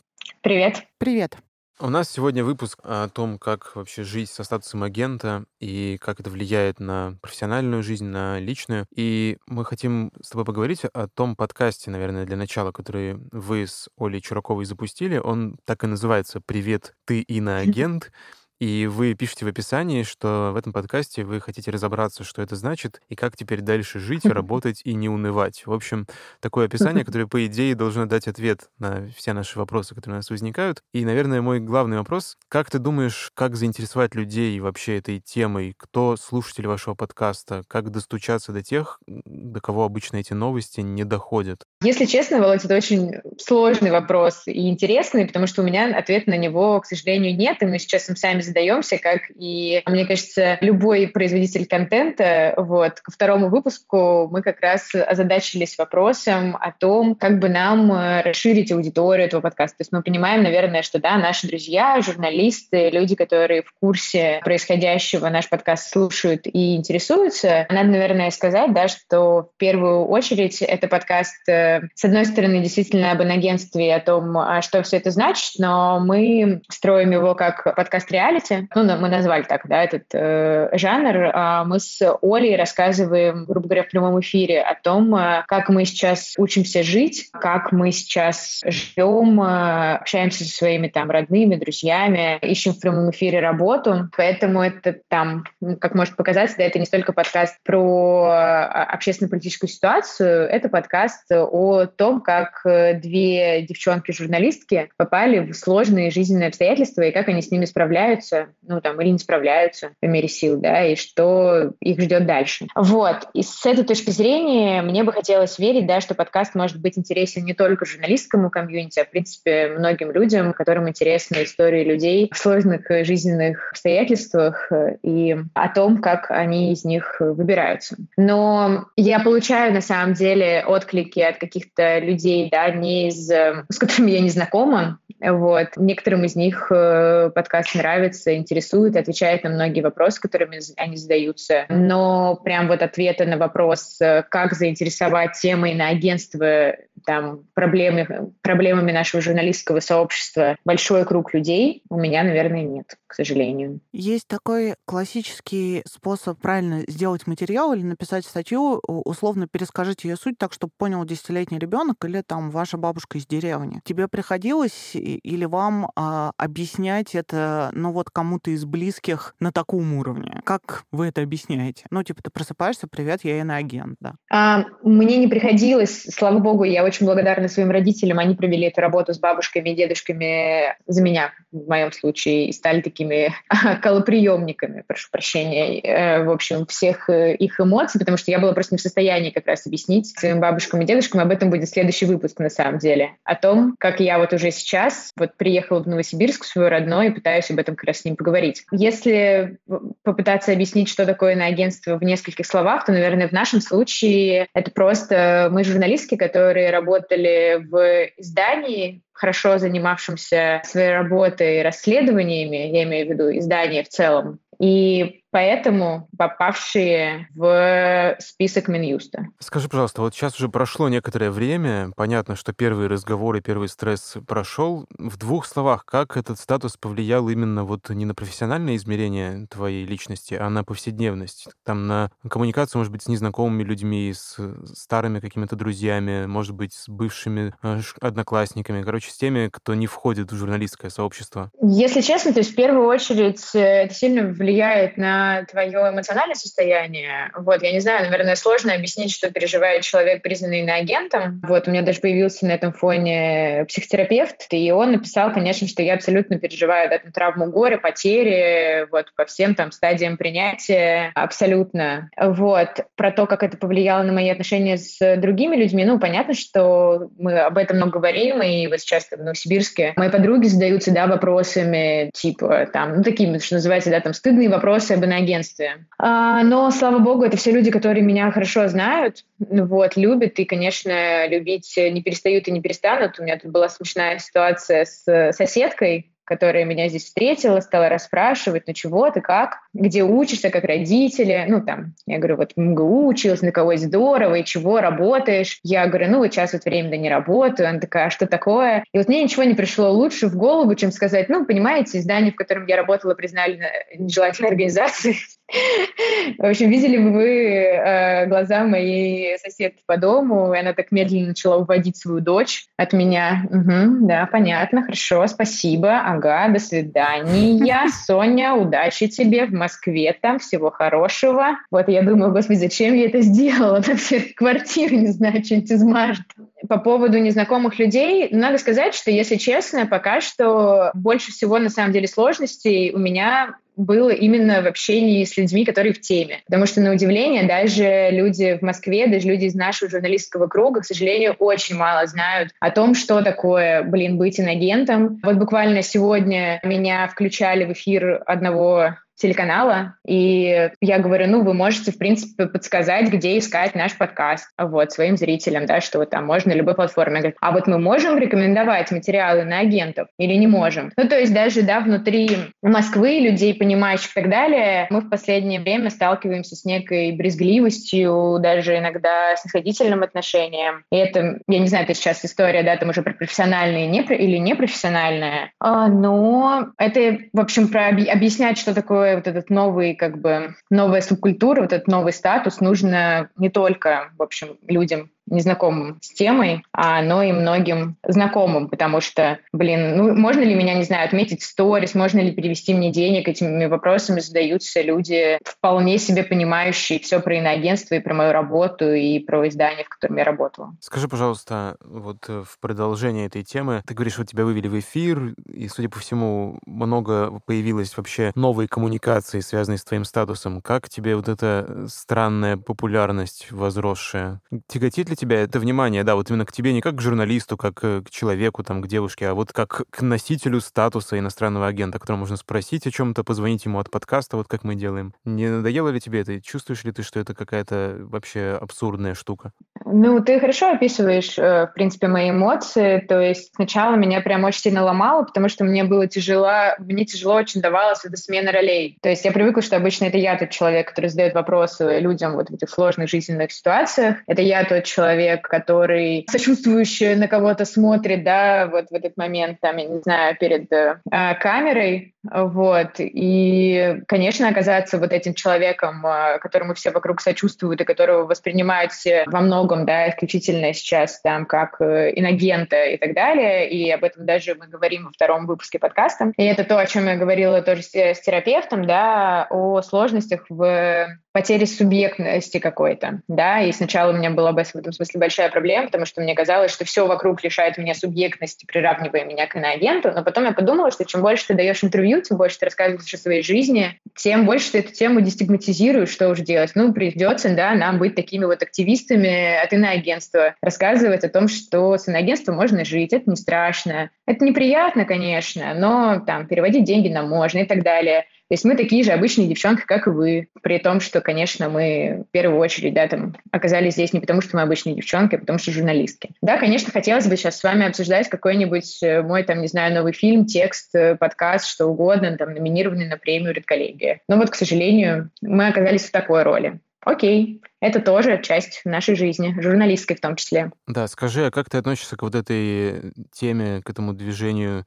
Привет. Привет. У нас сегодня выпуск о том, как вообще жить со статусом агента и как это влияет на профессиональную жизнь, на личную. И мы хотим с тобой поговорить о том подкасте, наверное, для начала, который вы с Олей Чураковой запустили. Он так и называется «Привет, ты иноагент». <laughs> И вы пишете в описании, что в этом подкасте вы хотите разобраться, что это значит, и как теперь дальше жить, <laughs> работать и не унывать. В общем, такое описание, <laughs> которое, по идее, должно дать ответ на все наши вопросы, которые у нас возникают. И, наверное, мой главный вопрос, как ты думаешь, как заинтересовать людей вообще этой темой? Кто слушатель вашего подкаста? Как достучаться до тех, до кого обычно эти новости не доходят? Если честно, Володь, это очень сложный вопрос и интересный, потому что у меня ответ на него, к сожалению, нет, и мы сейчас им сами задаемся, как и, мне кажется, любой производитель контента. Вот. Ко второму выпуску мы как раз озадачились вопросом о том, как бы нам э, расширить аудиторию этого подкаста. То есть мы понимаем, наверное, что да, наши друзья, журналисты, люди, которые в курсе происходящего наш подкаст слушают и интересуются. Надо, наверное, сказать, да, что в первую очередь это подкаст, э, с одной стороны, действительно об инагентстве, о том, а что все это значит, но мы строим его как подкаст реальности, реалити, ну, мы назвали так, да, этот э, жанр, а мы с Олей рассказываем, грубо говоря, в прямом эфире о том, э, как мы сейчас учимся жить, как мы сейчас живем, э, общаемся со своими там родными, друзьями, ищем в прямом эфире работу, поэтому это там, как может показаться, да, это не столько подкаст про э, общественно-политическую ситуацию, это подкаст о том, как две девчонки-журналистки попали в сложные жизненные обстоятельства и как они с ними справляются справляются, ну, там, или не справляются по мере сил, да, и что их ждет дальше. Вот. И с этой точки зрения мне бы хотелось верить, да, что подкаст может быть интересен не только журналистскому комьюнити, а, в принципе, многим людям, которым интересны истории людей в сложных жизненных обстоятельствах э, и о том, как они из них выбираются. Но я получаю, на самом деле, отклики от каких-то людей, да, не из, э, с которыми я не знакома, вот. Некоторым из них э, подкаст нравится, интересует, отвечает на многие вопросы, которыми они задаются. Но прям вот ответа на вопрос, э, как заинтересовать темой на агентство там, проблемы, проблемами нашего журналистского сообщества большой круг людей, у меня, наверное, нет, к сожалению. Есть такой классический способ правильно сделать материал или написать статью, условно перескажите ее суть так, чтобы понял десятилетний ребенок или там ваша бабушка из деревни. Тебе приходилось или вам а, объяснять это, ну вот кому-то из близких на таком уровне? Как вы это объясняете? Ну, типа, ты просыпаешься, привет, я иноагент, да. А, мне не приходилось, слава богу, я очень благодарна своим родителям, они провели эту работу с бабушками и дедушками за меня, в моем случае, и стали такими <laughs> колоприемниками, прошу прощения, э, в общем, всех э, их эмоций, потому что я была просто не в состоянии как раз объяснить своим бабушкам и дедушкам, об этом будет следующий выпуск на самом деле, о том, как я вот уже сейчас вот приехала в Новосибирск, в свой родной, и пытаюсь об этом как раз с ним поговорить. Если попытаться объяснить, что такое на агентство в нескольких словах, то, наверное, в нашем случае это просто мы журналистки, которые работали в издании, хорошо занимавшимся своей работой, расследованиями, я имею в виду издание в целом, и поэтому попавшие в список Минюста. Скажи, пожалуйста, вот сейчас уже прошло некоторое время, понятно, что первый разговор и первый стресс прошел. В двух словах, как этот статус повлиял именно вот не на профессиональное измерение твоей личности, а на повседневность? Там на коммуникацию, может быть, с незнакомыми людьми, с старыми какими-то друзьями, может быть, с бывшими э, одноклассниками, короче, с теми, кто не входит в журналистское сообщество? Если честно, то есть в первую очередь э, это сильно влияет на твое эмоциональное состояние. Вот, я не знаю, наверное, сложно объяснить, что переживает человек, признанный иноагентом. Вот, у меня даже появился на этом фоне психотерапевт, и он написал, конечно, что я абсолютно переживаю там, травму горя, потери, вот, по всем там стадиям принятия, абсолютно. Вот, про то, как это повлияло на мои отношения с другими людьми, ну, понятно, что мы об этом много говорим, и вот сейчас в Новосибирске мои подруги задаются, да, вопросами, типа, там, ну, такими, что называется, да, там, стыдные вопросы об иноагентстве. А, но, слава богу, это все люди, которые меня хорошо знают, вот, любят и, конечно, любить не перестают и не перестанут. У меня тут была смешная ситуация с соседкой, которая меня здесь встретила, стала расспрашивать, ну чего ты, как, где учишься, как родители, ну там, я говорю, вот МГУ училась, на кого здорово, и чего работаешь. Я говорю, ну вот сейчас вот временно не работаю. Она такая, а что такое? И вот мне ничего не пришло лучше в голову, чем сказать, ну, понимаете, издание, в котором я работала, признали нежелательной организацией. <laughs> В общем, видели бы вы э, глаза моей соседки по дому, и она так медленно начала уводить свою дочь от меня. Угу, да, понятно, хорошо, спасибо, ага, до свидания. <laughs> Соня, удачи тебе в Москве там, всего хорошего. Вот я думаю, господи, зачем я это сделала? Там все квартиры, не знаю, что-нибудь из марта. По поводу незнакомых людей, надо сказать, что, если честно, пока что больше всего, на самом деле, сложностей у меня было именно в общении с людьми, которые в теме. Потому что, на удивление, даже люди в Москве, даже люди из нашего журналистского круга, к сожалению, очень мало знают о том, что такое, блин, быть инагентом. Вот буквально сегодня меня включали в эфир одного телеканала, и я говорю, ну, вы можете, в принципе, подсказать, где искать наш подкаст, вот, своим зрителям, да, что вот там можно на любой платформе. Говорит, а вот мы можем рекомендовать материалы на агентов или не можем? Ну, то есть даже, да, внутри Москвы, людей, понимающих и так далее, мы в последнее время сталкиваемся с некой брезгливостью, даже иногда с исходительным отношением. И это, я не знаю, это сейчас история, да, там уже про профессиональное не, или непрофессиональное, а, но это, в общем, про объяснять, что такое такой вот этот новый, как бы, новая субкультура, вот этот новый статус нужно не только, в общем, людям незнакомым с темой, а но и многим знакомым, потому что, блин, ну можно ли меня, не знаю, отметить в сторис, можно ли перевести мне денег, этими вопросами задаются люди вполне себе понимающие все про иноагентство и про мою работу и про издание, в котором я работала. Скажи, пожалуйста, вот э, в продолжение этой темы, ты говоришь, вот тебя вывели в эфир, и, судя по всему, много появилось вообще новой коммуникации, связанной с твоим статусом. Как тебе вот эта странная популярность возросшая? Тяготит ли тебя это внимание, да, вот именно к тебе не как к журналисту, как э, к человеку, там, к девушке, а вот как к носителю статуса иностранного агента, которому можно спросить о чем-то, позвонить ему от подкаста, вот как мы делаем. Не надоело ли тебе это? Чувствуешь ли ты, что это какая-то вообще абсурдная штука? Ну, ты хорошо описываешь, э, в принципе, мои эмоции. То есть сначала меня прям очень сильно ломало, потому что мне было тяжело, мне тяжело очень давалась эта смена ролей. То есть я привыкла, что обычно это я тот человек, который задает вопросы людям вот в этих сложных жизненных ситуациях. Это я тот человек, который сочувствующий на кого-то смотрит, да, вот в этот момент, там, я не знаю, перед э, камерой. Вот. И, конечно, оказаться вот этим человеком, э, которому все вокруг сочувствуют и которого воспринимают все во многом, да, исключительно сейчас там как э, инагента и так далее. И об этом даже мы говорим во втором выпуске подкаста. И это то, о чем я говорила тоже с, с терапевтом, да, о сложностях в потере субъектности какой-то, да, и сначала у меня была в этом смысле большая проблема, потому что мне казалось, что все вокруг лишает меня субъектности, приравнивая меня к иноагенту, но потом я подумала, что чем больше ты даешь интервью, тем больше ты рассказываешь о своей жизни, тем больше ты эту тему дестигматизируешь, что уже делать. Ну, придется, да, нам быть такими вот активистами от иноагентства, рассказывать о том, что с иноагентством можно жить, это не страшно. Это неприятно, конечно, но там переводить деньги нам можно и так далее. То есть мы такие же обычные девчонки, как и вы, при том, что, конечно, мы в первую очередь да, там, оказались здесь не потому, что мы обычные девчонки, а потому что журналистки. Да, конечно, хотелось бы сейчас с вами обсуждать какой-нибудь э, мой, там, не знаю, новый фильм, текст, э, подкаст, что угодно, там, номинированный на премию «Редколлегия». Но вот, к сожалению, мы оказались в такой роли. Окей, это тоже часть нашей жизни, журналистской в том числе. Да, скажи, а как ты относишься к вот этой теме, к этому движению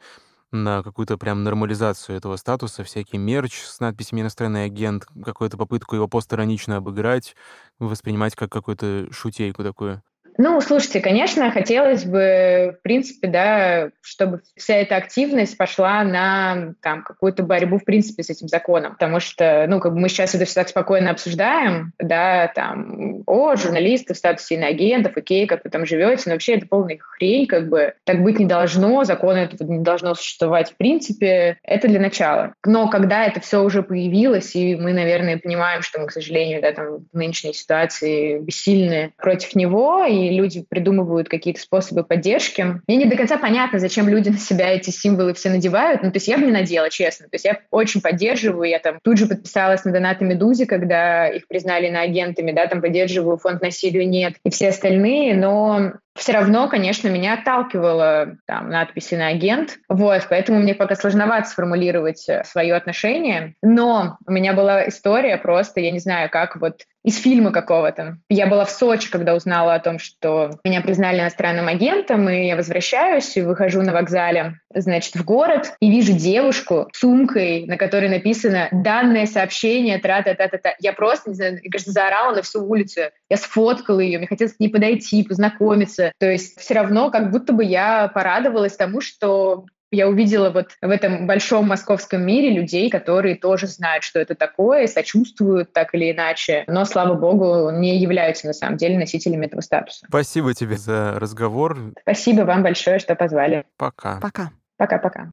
на какую-то прям нормализацию этого статуса, всякий мерч с надписями «иностранный агент», какую-то попытку его постиронично обыграть, воспринимать как какую-то шутейку такую? Ну, слушайте, конечно, хотелось бы, в принципе, да, чтобы вся эта активность пошла на там, какую-то борьбу, в принципе, с этим законом. Потому что, ну, как бы мы сейчас это все так спокойно обсуждаем, да, там, о, журналисты в статусе иноагентов, окей, как вы там живете, но вообще это полная хрень, как бы так быть не должно, закона этого не должно существовать в принципе, это для начала. Но когда это все уже появилось, и мы, наверное, понимаем, что мы, к сожалению, да, там, в нынешней ситуации бессильны против него, и люди придумывают какие-то способы поддержки. Мне не до конца понятно, зачем люди на себя эти символы все надевают. Ну, то есть я бы не надела, честно. То есть я очень поддерживаю. Я там тут же подписалась на донаты Медузи, когда их признали на агентами, да, там поддерживаю фонд насилию нет и все остальные, но все равно, конечно, меня отталкивала там надписи на агент, вот, поэтому мне пока сложновато сформулировать э, свое отношение, но у меня была история просто, я не знаю, как вот из фильма какого-то. Я была в Сочи, когда узнала о том, что меня признали иностранным агентом, и я возвращаюсь и выхожу на вокзале, значит, в город, и вижу девушку с сумкой, на которой написано «Данное сообщение, тра-та-та-та-та». Я просто, не знаю, кажется, заорала на всю улицу. Я сфоткала ее, мне хотелось к ней подойти, познакомиться. То есть все равно как будто бы я порадовалась тому, что я увидела вот в этом большом московском мире людей, которые тоже знают, что это такое, сочувствуют так или иначе, но, слава богу, не являются на самом деле носителями этого статуса. Спасибо тебе за разговор. Спасибо вам большое, что позвали. Пока. Пока. Пока-пока.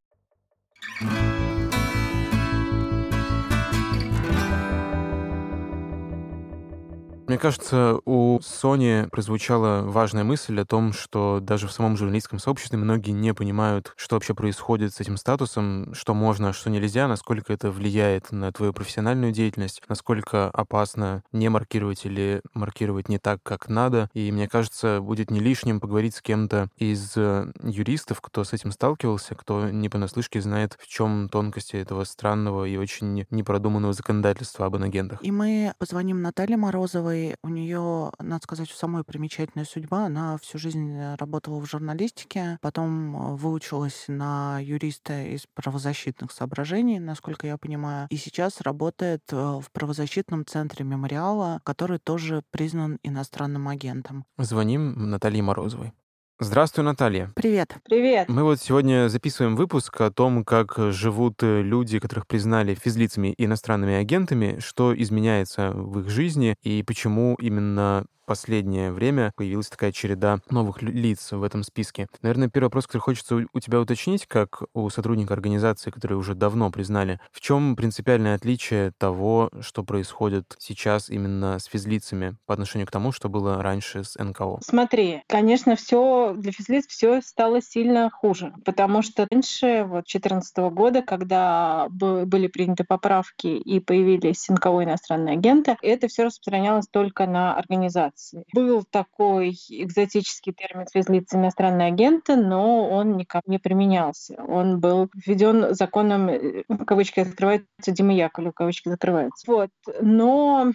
Мне кажется, у Sony прозвучала важная мысль о том, что даже в самом журналистском сообществе многие не понимают, что вообще происходит с этим статусом, что можно, а что нельзя, насколько это влияет на твою профессиональную деятельность, насколько опасно не маркировать или маркировать не так, как надо. И мне кажется, будет не лишним поговорить с кем-то из э, юристов, кто с этим сталкивался, кто не понаслышке знает, в чем тонкости этого странного и очень непродуманного законодательства об инагентах. И мы позвоним Наталье Морозовой, И у нее, надо сказать, самая примечательная судьба. Она всю жизнь э, работала в журналистике, потом э, выучилась на юриста из правозащитных соображений, насколько я понимаю, и сейчас работает э, в правозащитном центре мемориала, который тоже признан иностранным агентом. Звоним Наталье Морозовой. Здравствуй, Наталья. Привет. Привет. Мы вот сегодня записываем выпуск о том, как живут люди, которых признали физлицами и иностранными агентами, что изменяется в их жизни и почему именно последнее время появилась такая череда новых лиц в этом списке. Наверное, первый вопрос, который хочется у тебя уточнить, как у сотрудника организации, которые уже давно признали, в чем принципиальное отличие того, что происходит сейчас именно с физлицами по отношению к тому, что было раньше с НКО? Смотри, конечно, все для физлиц все стало сильно хуже, потому что раньше, вот 2014 года, когда были приняты поправки и появились НКО иностранные агенты, это все распространялось только на организации миграции. Был такой экзотический термин «физлица иностранные агенты», но он никак не применялся. Он был введен законом, э, кавычки открываются, Димы Яковлев, кавычки закрываются. Вот. Но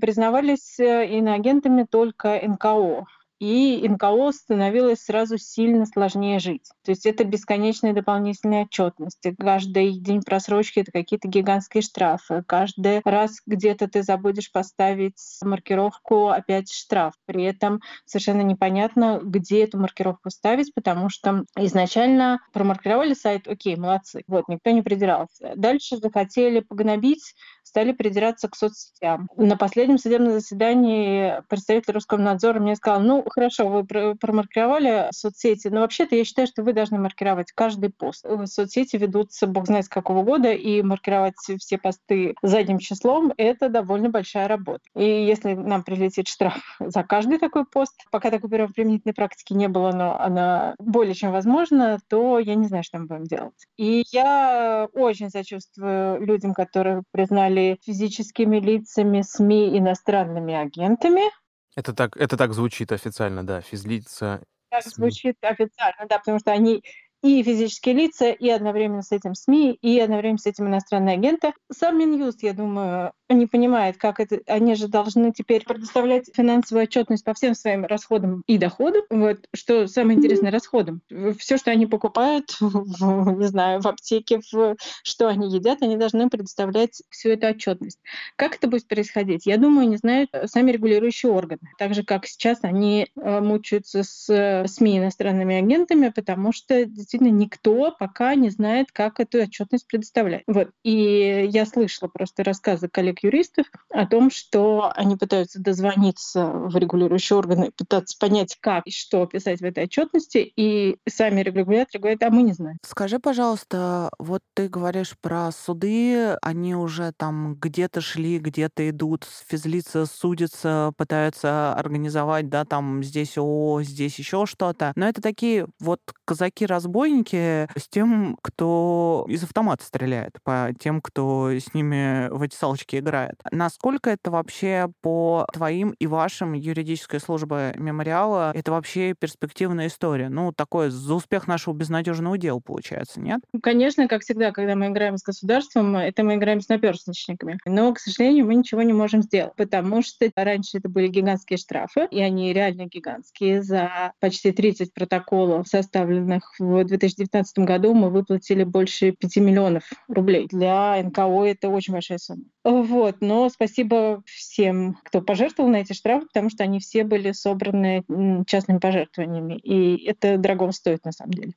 признавались э, иноагентами только НКО и НКО становилось сразу сильно сложнее жить. То есть это бесконечные дополнительные отчетности. Каждый день просрочки — это какие-то гигантские штрафы. Каждый раз где-то ты забудешь поставить маркировку, опять штраф. При этом совершенно непонятно, где эту маркировку ставить, потому что изначально промаркировали сайт, окей, молодцы. Вот, никто не придирался. Дальше захотели погнобить, стали придираться к соцсетям. На последнем судебном заседании представитель Роскомнадзора мне сказал, ну, хорошо, вы промаркировали соцсети, но вообще-то я считаю, что вы должны маркировать каждый пост. Соцсети ведутся бог знает с какого года, и маркировать все посты задним числом — это довольно большая работа. И если нам прилетит штраф <laughs> за каждый такой пост, пока такой применительной практики не было, но она более чем возможна, то я не знаю, что мы будем делать. И я очень сочувствую людям, которые признали физическими лицами СМИ иностранными агентами, это так, это так звучит официально, да, физлица. Так звучит официально, да, потому что они и физические лица, и одновременно с этим СМИ, и одновременно с этим иностранные агенты. Сам Минюст, я думаю, не понимает, как это... Они же должны теперь предоставлять финансовую отчетность по всем своим расходам и доходам. Вот, что самое интересное, расходам. Все, что они покупают, <laughs> не знаю, в аптеке, в, что они едят, они должны предоставлять всю эту отчетность. Как это будет происходить? Я думаю, не знают сами регулирующие органы. Так же, как сейчас они э, мучаются с э, СМИ иностранными агентами, потому что действительно никто пока не знает, как эту отчетность предоставлять. Вот. И я слышала просто рассказы коллег-юристов о том, что они пытаются дозвониться в регулирующие органы, пытаться понять, как и что писать в этой отчетности, и сами регуляторы говорят, а мы не знаем. Скажи, пожалуйста, вот ты говоришь про суды, они уже там где-то шли, где-то идут, физлица судятся, пытаются организовать, да, там здесь ООО, здесь еще что-то. Но это такие вот казаки-разбойники, разбойники с тем, кто из автомата стреляет, по тем, кто с ними в эти салочки играет. Насколько это вообще по твоим и вашим юридической службы мемориала, это вообще перспективная история? Ну, такое за успех нашего безнадежного дела получается, нет? Конечно, как всегда, когда мы играем с государством, это мы играем с наперстничниками. Но, к сожалению, мы ничего не можем сделать, потому что раньше это были гигантские штрафы, и они реально гигантские за почти 30 протоколов, составленных в 2019 году мы выплатили больше 5 миллионов рублей. Для НКО это очень большая сумма. Вот, но спасибо всем, кто пожертвовал на эти штрафы, потому что они все были собраны частными пожертвованиями, и это дорого стоит на самом деле.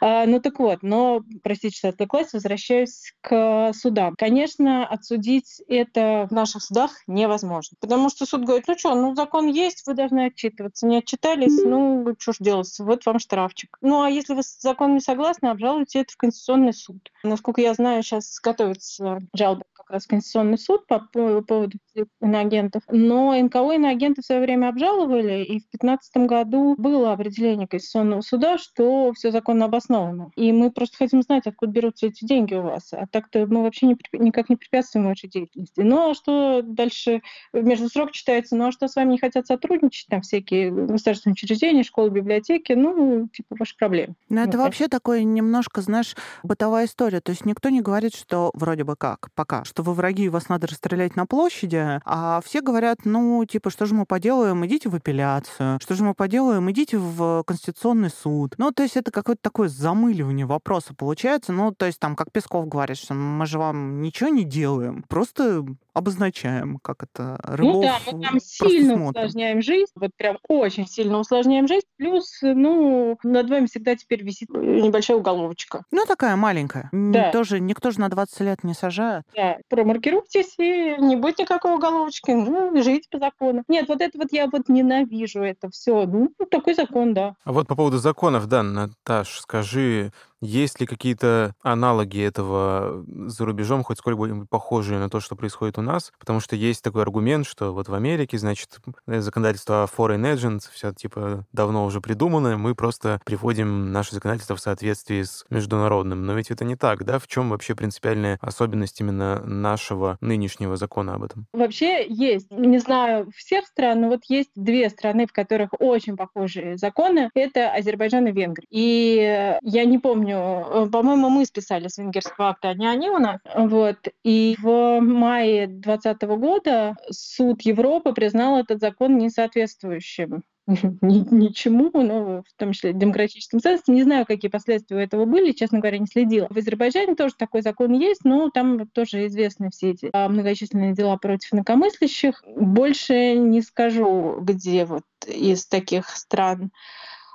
А, ну так вот, но, простите, что отвлеклась, возвращаюсь к судам. Конечно, отсудить это в наших судах невозможно, потому что суд говорит, ну что, ну закон есть, вы должны отчитываться, не отчитались, ну что ж делать, вот вам штрафчик. Ну а если вы с законом не согласны, обжалуйте это в Конституционный суд. Насколько я знаю, сейчас готовится жалоба как раз в Конституционный суд по поводу иноагентов. Но НКО иноагенты в свое время обжаловали, и в 2015 году было определение Конституционного суда, что все законно обосновано. И мы просто хотим знать, откуда берутся эти деньги у вас. А так-то мы вообще не, никак не препятствуем вашей деятельности. Ну а что дальше? Между срок читается, ну а что с вами не хотят сотрудничать? Там всякие государственные учреждения, школы, библиотеки, ну, типа, ваши проблемы. Но это вообще такое немножко, знаешь, бытовая история. То есть никто не говорит, что вроде бы как, пока, что вы враги, вас вас надо расстрелять на площади, а все говорят, ну, типа, что же мы поделаем, идите в апелляцию, что же мы поделаем, идите в Конституционный суд. Ну, то есть это какое-то такое замыливание вопроса получается. Ну, то есть там, как Песков говорит, что мы же вам ничего не делаем, просто обозначаем, как это рыбов Ну да, мы там сильно смотрим. усложняем жизнь, вот прям очень сильно усложняем жизнь, плюс, ну, над вами всегда теперь висит небольшая уголовочка. Ну, такая маленькая. Да. Тоже, никто же на 20 лет не сажает. Да, промаркируйтесь, и не будет никакой уголовочки, ну, живите по закону. Нет, вот это вот я вот ненавижу это все. Ну, такой закон, да. А вот по поводу законов, да, Наташ, скажи, есть ли какие-то аналоги этого за рубежом, хоть сколько-нибудь похожие на то, что происходит у нас? Потому что есть такой аргумент, что вот в Америке, значит, законодательство foreign agents, все типа давно уже придумано, мы просто приводим наше законодательство в соответствии с международным. Но ведь это не так, да? В чем вообще принципиальная особенность именно нашего нынешнего закона об этом? Вообще есть. Не знаю всех стран, но вот есть две страны, в которых очень похожие законы. Это Азербайджан и Венгрия. И я не помню, помню, э, по-моему, мы списали с венгерского акта, а не они у нас. Вот. И в мае 2020 года суд Европы признал этот закон несоответствующим <laughs> ничему, но в том числе демократическим ценностям. Не знаю, какие последствия у этого были, честно говоря, не следила. В Азербайджане тоже такой закон есть, но там тоже известны все эти а, многочисленные дела против инакомыслящих. Больше не скажу, где вот из таких стран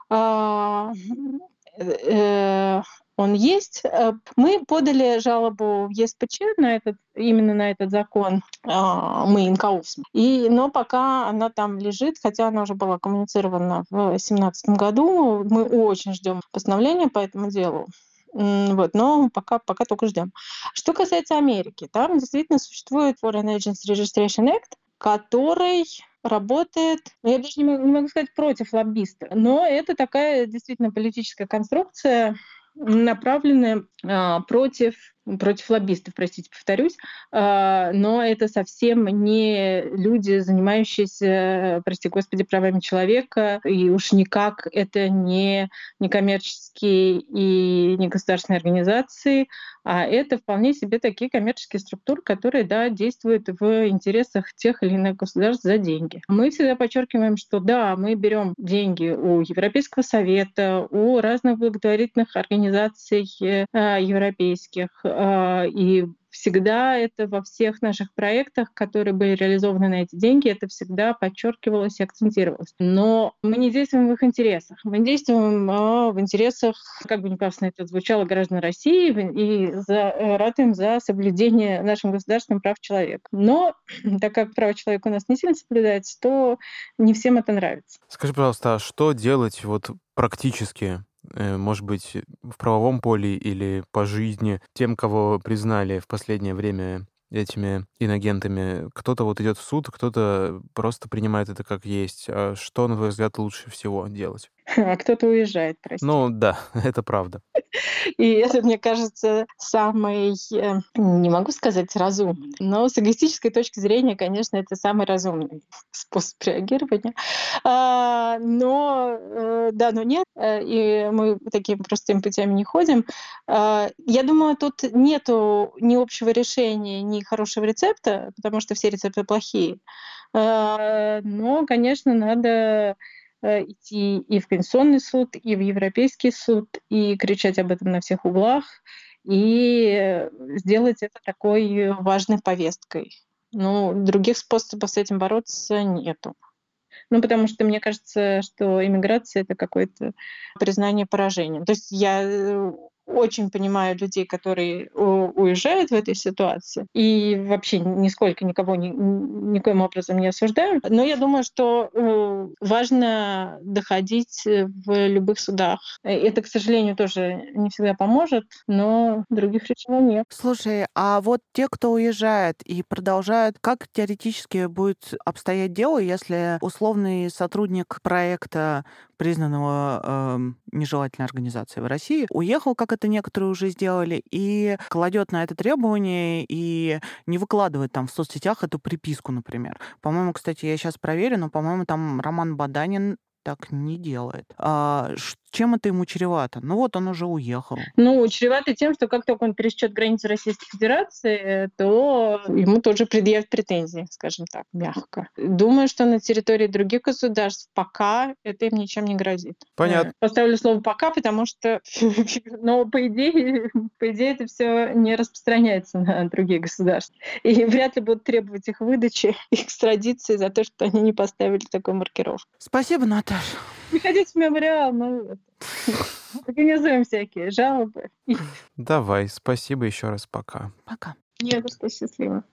а, Э, он есть. Э, мы подали жалобу в ЕСПЧ на этот, именно на этот закон, а, мы НКУС. И, но пока она там лежит, хотя она уже была коммуницирована в 2017 году, мы очень ждем постановления по этому делу. Вот, но пока, пока только ждем. Что касается Америки, там действительно существует Foreign Agents Registration Act, который работает, ну, я даже не могу, не могу сказать против лоббиста, но это такая действительно политическая конструкция, направленная а, против против лоббистов, простите, повторюсь, а, но это совсем не люди, занимающиеся, прости господи, правами человека, и уж никак это не некоммерческие и не государственные организации, а это вполне себе такие коммерческие структуры, которые, да, действуют в интересах тех или иных государств за деньги. Мы всегда подчеркиваем, что да, мы берем деньги у Европейского совета, у разных благотворительных организаций э, европейских, и всегда это во всех наших проектах, которые были реализованы на эти деньги, это всегда подчеркивалось и акцентировалось. Но мы не действуем в их интересах. Мы действуем а, в интересах, как бы непасно это звучало, граждан России и за, э, ратуем за соблюдение нашим государственным прав человека. Но <clears throat> так как права человека у нас не сильно соблюдается, то не всем это нравится. Скажи, пожалуйста, а что делать вот практически может быть, в правовом поле или по жизни тем, кого признали в последнее время этими иногентами. Кто-то вот идет в суд, кто-то просто принимает это как есть. А что, на твой взгляд, лучше всего делать? А кто-то уезжает, простите. Ну да, <laughs> это правда. И это, мне кажется, самый, э, не могу сказать разумный, но с эгоистической точки зрения, конечно, это самый разумный способ реагирования. А, но, э, да, но нет, э, и мы такими простыми путями не ходим. А, я думаю, тут нету ни общего решения, ни хорошего рецепта, потому что все рецепты плохие. А, но, конечно, надо идти и в Конституционный суд, и в Европейский суд, и кричать об этом на всех углах, и сделать это такой важной повесткой. Ну, других способов с этим бороться нету. Ну, потому что мне кажется, что иммиграция — это какое-то признание поражения. То есть я э, очень понимаю людей, которые уезжают в этой ситуации, и вообще нисколько никого ни, никоим образом не осуждаю. Но я думаю, что э, важно доходить в любых судах. Это, к сожалению, тоже не всегда поможет, но других решений нет. Слушай, а вот те, кто уезжает и продолжают, как теоретически будет обстоять дело, если условный сотрудник проекта признанного э, нежелательной организацией в России, уехал, как это некоторые уже сделали, и кладет на это требование и не выкладывает там в соцсетях эту приписку, например. По-моему, кстати, я сейчас проверю, но, по-моему, там Роман Баданин так не делает. А, чем это ему чревато? Ну вот он уже уехал. Ну, чревато тем, что как только он пересечет границу Российской Федерации, то ему тоже предъявят претензии, скажем так, мягко. Думаю, что на территории других государств пока это им ничем не грозит. Понятно. Поставлю слово «пока», потому что, <laughs> но по идее, по идее это все не распространяется на другие государства. И вряд ли будут требовать их выдачи, <laughs> экстрадиции за то, что они не поставили такую маркировку. Спасибо, Наташа. Приходите в мемориал, ну, организуем всякие жалобы. Давай, спасибо еще раз, пока. Пока. Не за что, счастливо.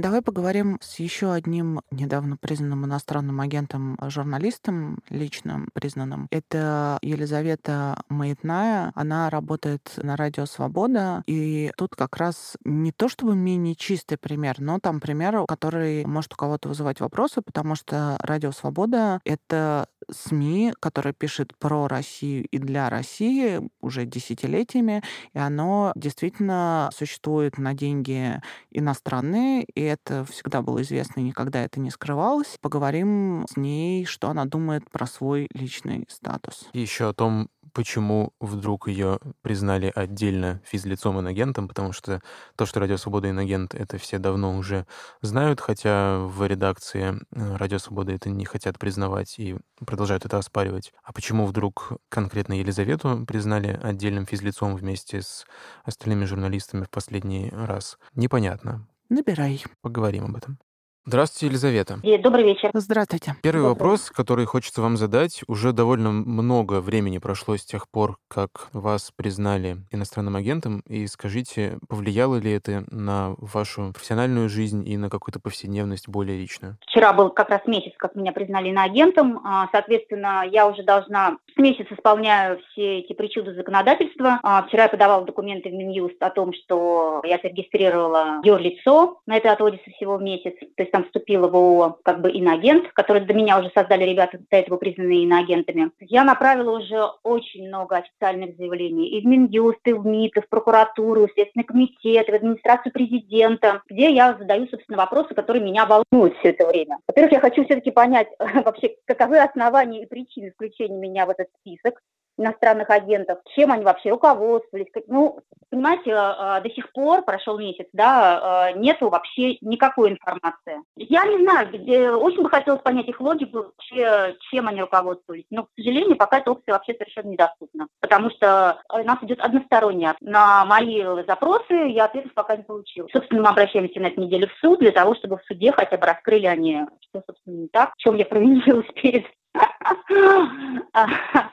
Давай поговорим с еще одним недавно признанным иностранным агентом, журналистом, лично признанным. Это Елизавета Маятная. Она работает на радио «Свобода». И тут как раз не то чтобы менее чистый пример, но там пример, который может у кого-то вызывать вопросы, потому что радио «Свобода» — это СМИ, которое пишет про Россию и для России уже десятилетиями, и оно действительно существует на деньги иностранные, и это всегда было известно, и никогда это не скрывалось. Поговорим с ней, что она думает про свой личный статус. И еще о том, почему вдруг ее признали отдельно физлицом инагентом, потому что то, что Радио Свобода инагент, это все давно уже знают, хотя в редакции Радио Свобода это не хотят признавать и продолжают это оспаривать. А почему вдруг конкретно Елизавету признали отдельным физлицом вместе с остальными журналистами в последний раз? Непонятно. Набирай. Поговорим об этом. Здравствуйте, Елизавета. Добрый вечер. Здравствуйте. Первый Добрый. вопрос, который хочется вам задать. Уже довольно много времени прошло с тех пор, как вас признали иностранным агентом. И скажите, повлияло ли это на вашу профессиональную жизнь и на какую-то повседневность более личную? Вчера был как раз месяц, как меня признали иноагентом. А, соответственно, я уже должна с месяц исполняю все эти причуды законодательства. А, вчера я подавала документы в Минюст о том, что я зарегистрировала юрлицо. На это отводится всего месяц. То есть есть там вступила в ООО как бы иноагент, который до меня уже создали ребята, до этого признанные иноагентами. Я направила уже очень много официальных заявлений и в Минюст, и в МИД, и в прокуратуру, в Следственный комитет, и в администрацию президента, где я задаю, собственно, вопросы, которые меня волнуют все это время. Во-первых, я хочу все-таки понять <laughs> вообще, каковы основания и причины включения меня в этот список иностранных агентов, чем они вообще руководствовались. Ну, понимаете, а, до сих пор, прошел месяц, да, а, нету вообще никакой информации. Я не знаю, где, очень бы хотелось понять их логику, вообще, чем они руководствовались. Но, к сожалению, пока эта опция вообще совершенно недоступна. Потому что у нас идет односторонне. На мои запросы я ответов пока не получила. Собственно, мы обращаемся на этой неделе в суд для того, чтобы в суде хотя бы раскрыли они, что, собственно, не так, в чем я провинилась <laughs> перед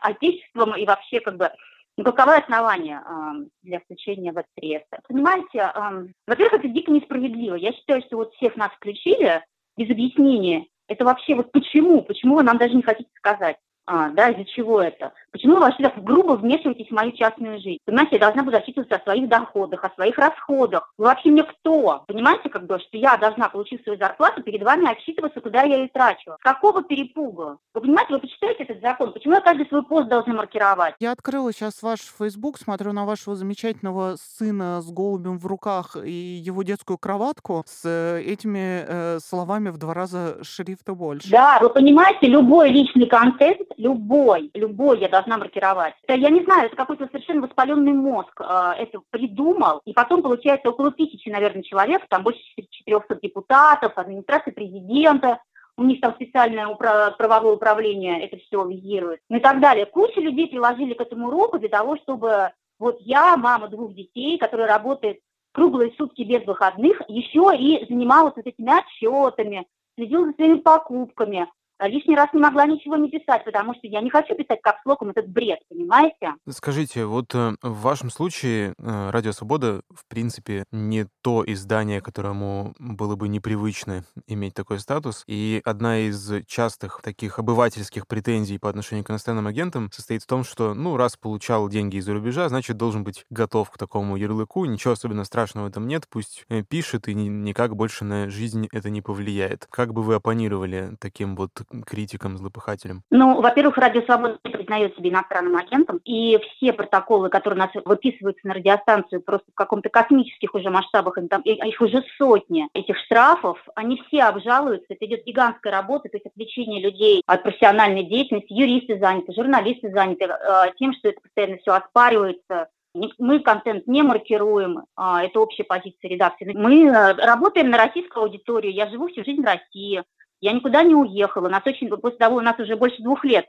отечеством и вообще как бы ну, каковы основания э, для включения в этот реестр? Понимаете, э, во-первых, это дико несправедливо. Я считаю, что вот всех нас включили без объяснения. Это вообще вот почему? Почему вы нам даже не хотите сказать? А, да, из-за чего это? Почему вы вообще так грубо вмешиваетесь в мою частную жизнь? Понимаете, я должна буду отчитываться о своих доходах, о своих расходах. Вы вообще мне кто? Понимаете, как бы, что я должна, получить свою зарплату, перед вами отчитываться, куда я ее трачу? какого перепуга? Вы понимаете, вы почитаете этот закон? Почему я каждый свой пост должна маркировать? Я открыла сейчас ваш Facebook, смотрю на вашего замечательного сына с голубем в руках и его детскую кроватку с э, этими э, словами в два раза шрифта больше. Да, вы понимаете, любой личный контент любой, любой я должна маркировать. Я не знаю, это какой-то совершенно воспаленный мозг э, это придумал, и потом получается около тысячи, наверное, человек, там больше 400 депутатов, администрации президента, у них там специальное правовое управление это все визирует, ну и так далее. Куча людей приложили к этому руку для того, чтобы вот я, мама двух детей, которая работает круглые сутки без выходных, еще и занималась вот этими отчетами, следила за своими покупками, а лишний раз не могла ничего не писать, потому что я не хочу писать капслоком этот бред, понимаете? Скажите, вот э, в вашем случае э, Радио Свобода, в принципе, не то издание, которому было бы непривычно иметь такой статус. И одна из частых таких обывательских претензий по отношению к иностранным агентам состоит в том, что, ну, раз получал деньги из-за рубежа, значит, должен быть готов к такому ярлыку. Ничего особенно страшного в этом нет. Пусть э, пишет, и никак больше на жизнь это не повлияет. Как бы вы оппонировали таким вот критиком, злопыхателем? Ну, во-первых, Радио Свобода не признает себя иностранным агентом, и все протоколы, которые у нас выписываются на радиостанцию просто в каком-то космических уже масштабах, там, их уже сотни, этих штрафов, они все обжалуются, это идет гигантская работа, то есть отвлечение людей от профессиональной деятельности, юристы заняты, журналисты заняты э, тем, что это постоянно все оспаривается, мы контент не маркируем, а, это общая позиция редакции. Мы э, работаем на российскую аудиторию. Я живу всю жизнь в России. Я никуда не уехала. Нас очень, после того, у нас уже больше двух лет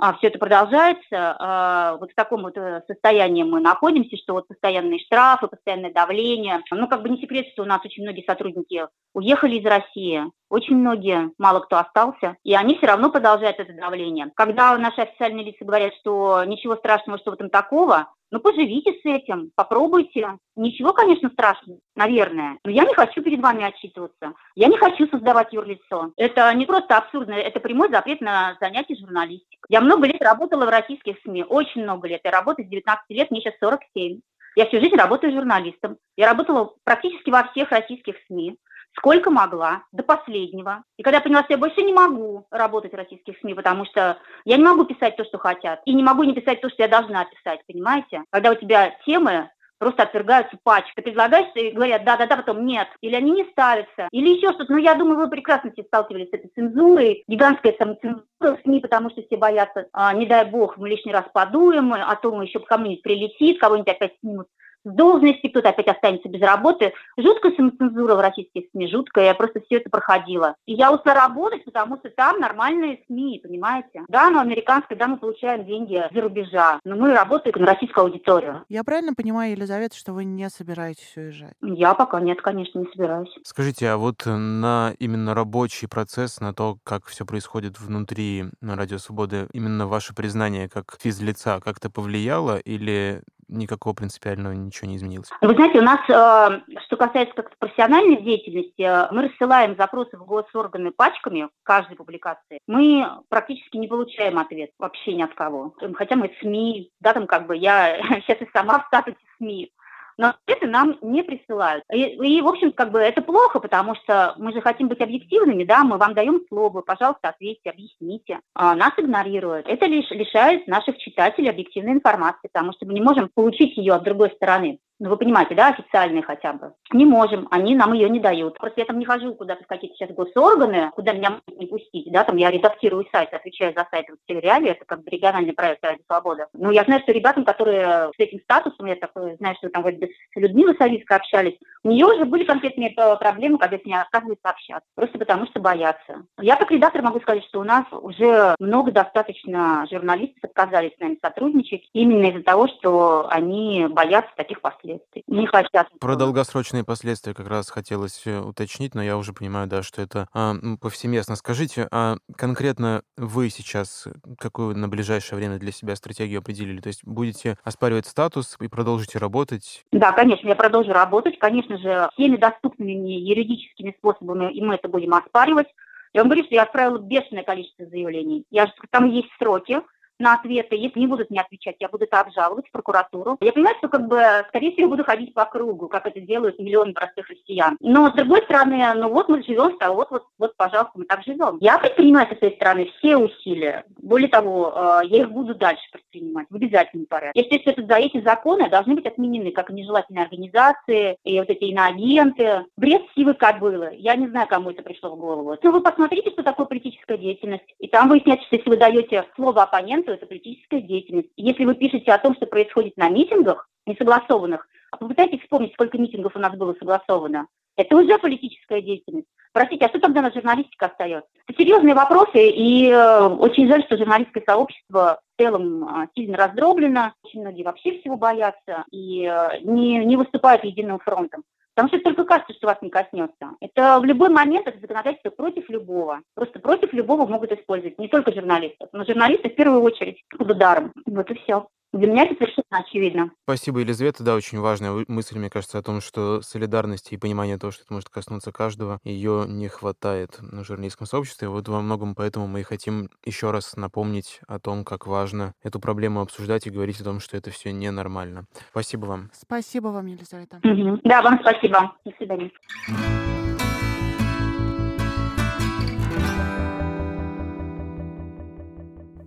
а, все это продолжается. А, вот в таком вот э, состоянии мы находимся, что вот постоянные штрафы, постоянное давление. Ну, как бы не секрет, что у нас очень многие сотрудники уехали из России. Очень многие, мало кто остался, и они все равно продолжают это давление. Когда наши официальные лица говорят, что ничего страшного, что в этом такого, ну, поживите с этим, попробуйте. Ничего, конечно, страшного, наверное. Но я не хочу перед вами отчитываться. Я не хочу создавать юрлицо. Это не просто абсурдно, это прямой запрет на занятие журналистикой. Я много лет работала в российских СМИ, очень много лет. Я работаю с 19 лет, мне сейчас 47. Я всю жизнь работаю журналистом. Я работала практически во всех российских СМИ сколько могла, до последнего. И когда я поняла, что я больше не могу работать в российских СМИ, потому что я не могу писать то, что хотят, и не могу не писать то, что я должна писать, понимаете? Когда у тебя темы просто отвергаются пачкой. Ты предлагаешь и говорят, да-да-да, потом нет. Или они не ставятся. Или еще что-то. Ну, я думаю, вы прекрасно все сталкивались с этой цензурой. Гигантская самоцензура в СМИ, потому что все боятся, а, не дай бог, мы лишний раз подуем, а то мы еще кому-нибудь прилетит, кого-нибудь опять снимут с должности, кто-то опять останется без работы. Жуткая самоцензура в российских СМИ, жуткая, я просто все это проходила. И я ушла работать, потому что там нормальные СМИ, понимаете? Да, но американская, да, мы получаем деньги за рубежа, но мы работаем на российскую аудиторию. Я правильно понимаю, Елизавета, что вы не собираетесь уезжать? Я пока нет, конечно, не собираюсь. Скажите, а вот на именно рабочий процесс, на то, как все происходит внутри Радио Свободы, именно ваше признание как физлица как-то повлияло или никакого принципиального ничего не изменилось? Вы знаете, у нас, э, что касается как профессиональной деятельности, э, мы рассылаем запросы в госорганы пачками каждой публикации. Мы практически не получаем ответ вообще ни от кого. Хотя мы СМИ, да, там как бы я <laughs> сейчас и сама в статусе СМИ но это нам не присылают. И, и, в общем, как бы это плохо, потому что мы же хотим быть объективными, да, мы вам даем слово, пожалуйста, ответьте, объясните. А нас игнорируют. Это лишь лишает наших читателей объективной информации, потому что мы не можем получить ее от другой стороны ну вы понимаете, да, официальные хотя бы, не можем, они нам ее не дают. Просто я там не хожу куда-то в какие-то сейчас госорганы, куда меня могут не пустить, да, там я редактирую сайт, отвечаю за сайт в телереале, это как бы региональный проект «Радио Свобода». Ну, я знаю, что ребятам, которые с этим статусом, я такой, знаю, что там вот с Людмилой Савицкой общались, у нее уже были конкретные проблемы, когда с ней отказываются общаться, просто потому что боятся. Я как редактор могу сказать, что у нас уже много достаточно журналистов отказались с нами сотрудничать именно из-за того, что они боятся таких последствий последствий. Не хотят. Про долгосрочные последствия как раз хотелось э, уточнить, но я уже понимаю, да, что это а, повсеместно. Скажите, а конкретно вы сейчас э, какую на ближайшее время для себя стратегию определили? То есть будете оспаривать статус и продолжите работать? Да, конечно, я продолжу работать. Конечно же, всеми доступными мне юридическими способами, и мы это будем оспаривать. Я вам говорю, что я отправила бешеное количество заявлений. Я, там есть сроки, на ответы. Если не будут мне отвечать, я буду это обжаловать в прокуратуру. Я понимаю, что как бы, скорее всего, буду ходить по кругу, как это делают миллионы простых россиян. Но с другой стороны, ну вот мы живем, а вот, вот, вот, пожалуйста, мы так живем. Я предпринимаю со своей стороны все усилия. Более того, э, я их буду дальше предпринимать в обязательном порядке. Если что за эти законы должны быть отменены, как и нежелательные организации, и вот эти иноагенты. Бред сивы кобылы. Я не знаю, кому это пришло в голову. Ну, вы посмотрите, что такое политическая деятельность. И там выясняется, что если вы даете слово оппоненту, это политическая деятельность. Если вы пишете о том, что происходит на митингах несогласованных, а попытайтесь вспомнить, сколько митингов у нас было согласовано. Это уже политическая деятельность. Простите, а что тогда на журналистика остается? Это серьезные вопросы, и э, очень жаль, что журналистское сообщество в целом э, сильно раздроблено. Очень многие вообще всего боятся и э, не, не выступают единым фронтом. Потому что это только кажется, что вас не коснется. Это в любой момент это законодательство против любого. Просто против любого могут использовать. Не только журналистов, но журналисты в первую очередь под ударом. Вот и все. Для меня это совершенно очевидно. Спасибо, Елизавета. Да, очень важная мысль, мне кажется, о том, что солидарности и понимание того, что это может коснуться каждого, ее не хватает в журналистском сообществе. Вот во многом поэтому мы и хотим еще раз напомнить о том, как важно эту проблему обсуждать и говорить о том, что это все ненормально. Спасибо вам. Спасибо вам, Елизавета. Угу. Да, вам спасибо. До свидания.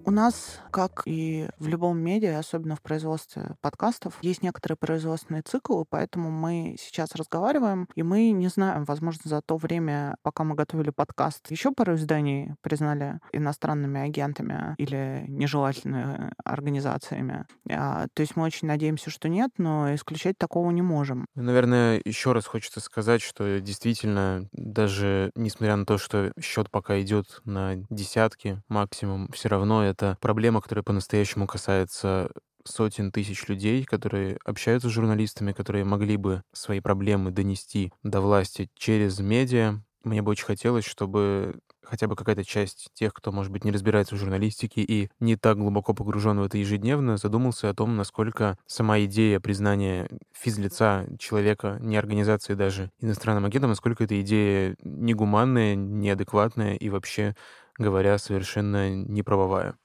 У нас, как и в любом медиа, особенно в производстве подкастов, есть некоторые производственные циклы, поэтому мы сейчас разговариваем, и мы не знаем, возможно, за то время, пока мы готовили подкаст, еще пару изданий признали иностранными агентами или нежелательными организациями. А, то есть мы очень надеемся, что нет, но исключать такого не можем. Наверное, еще раз хочется сказать, что действительно, даже несмотря на то, что счет пока идет на десятки максимум, все равно это проблема, которая по-настоящему касается сотен тысяч людей, которые общаются с журналистами, которые могли бы свои проблемы донести до власти через медиа. Мне бы очень хотелось, чтобы хотя бы какая-то часть тех, кто, может быть, не разбирается в журналистике и не так глубоко погружен в это ежедневно, задумался о том, насколько сама идея признания физлица человека, не организации даже иностранным агентом, насколько эта идея негуманная, неадекватная и вообще говоря, совершенно неправовая.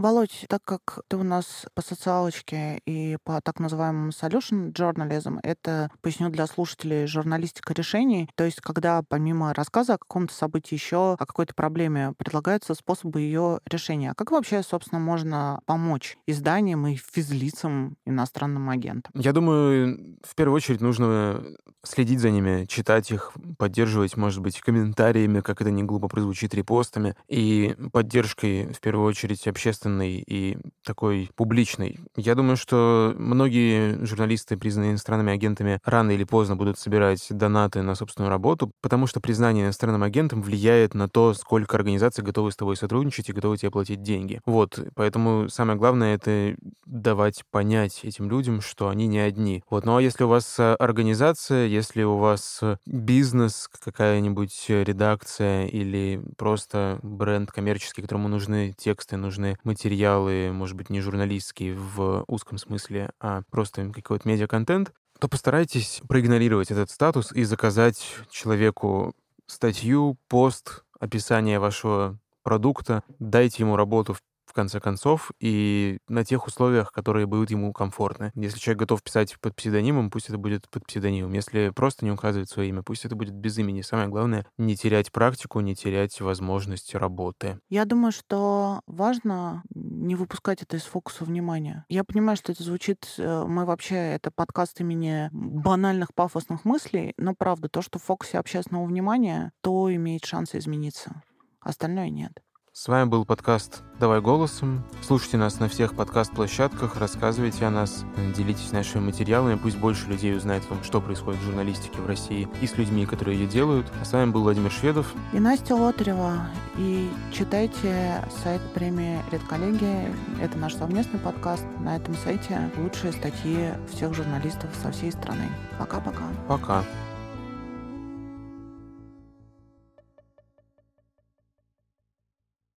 Володь, так как ты у нас по социалочке и по так называемому solution journalism, это, поясню для слушателей, журналистика решений, то есть когда помимо рассказа о каком-то событии еще, о какой-то проблеме, предлагаются способы ее решения. А как вообще, собственно, можно помочь изданиям и физлицам иностранным агентам? Я думаю, в первую очередь нужно следить за ними, читать их, поддерживать, может быть, комментариями, как это не глупо прозвучит, репостами, и поддержкой, в первую очередь, общественной и такой публичной. Я думаю, что многие журналисты, признанные иностранными агентами, рано или поздно будут собирать донаты на собственную работу, потому что признание иностранным агентом влияет на то, сколько организаций готовы с тобой сотрудничать и готовы тебе платить деньги. Вот, поэтому самое главное — это давать понять этим людям, что они не одни. Вот, ну а если у вас э, организация, если у вас э, бизнес, какая-нибудь редакция или просто бренд коммерческий, которому нужны тексты, нужны материалы, может быть, не журналистские в узком смысле, а просто какой-то медиа-контент, то постарайтесь проигнорировать этот статус и заказать человеку статью, пост, описание вашего продукта, дайте ему работу в в конце концов, и на тех условиях, которые будут ему комфортны. Если человек готов писать под псевдонимом, пусть это будет под псевдонимом. Если просто не указывает свое имя, пусть это будет без имени. Самое главное — не терять практику, не терять возможность работы. Я думаю, что важно не выпускать это из фокуса внимания. Я понимаю, что это звучит... Э, мы вообще... Это подкаст имени банальных пафосных мыслей, но правда, то, что в фокусе общественного внимания, то имеет шанс измениться. Остальное нет. С вами был подкаст «Давай голосом». Слушайте нас на всех подкаст-площадках, рассказывайте о нас, делитесь нашими материалами, пусть больше людей узнает о том, что происходит в журналистике в России и с людьми, которые ее делают. А с вами был Владимир Шведов и Настя Лотарева. И читайте сайт премии «Редколлегия». Это наш совместный подкаст. На этом сайте лучшие статьи всех журналистов со всей страны. Пока-пока. Пока. -пока. Пока.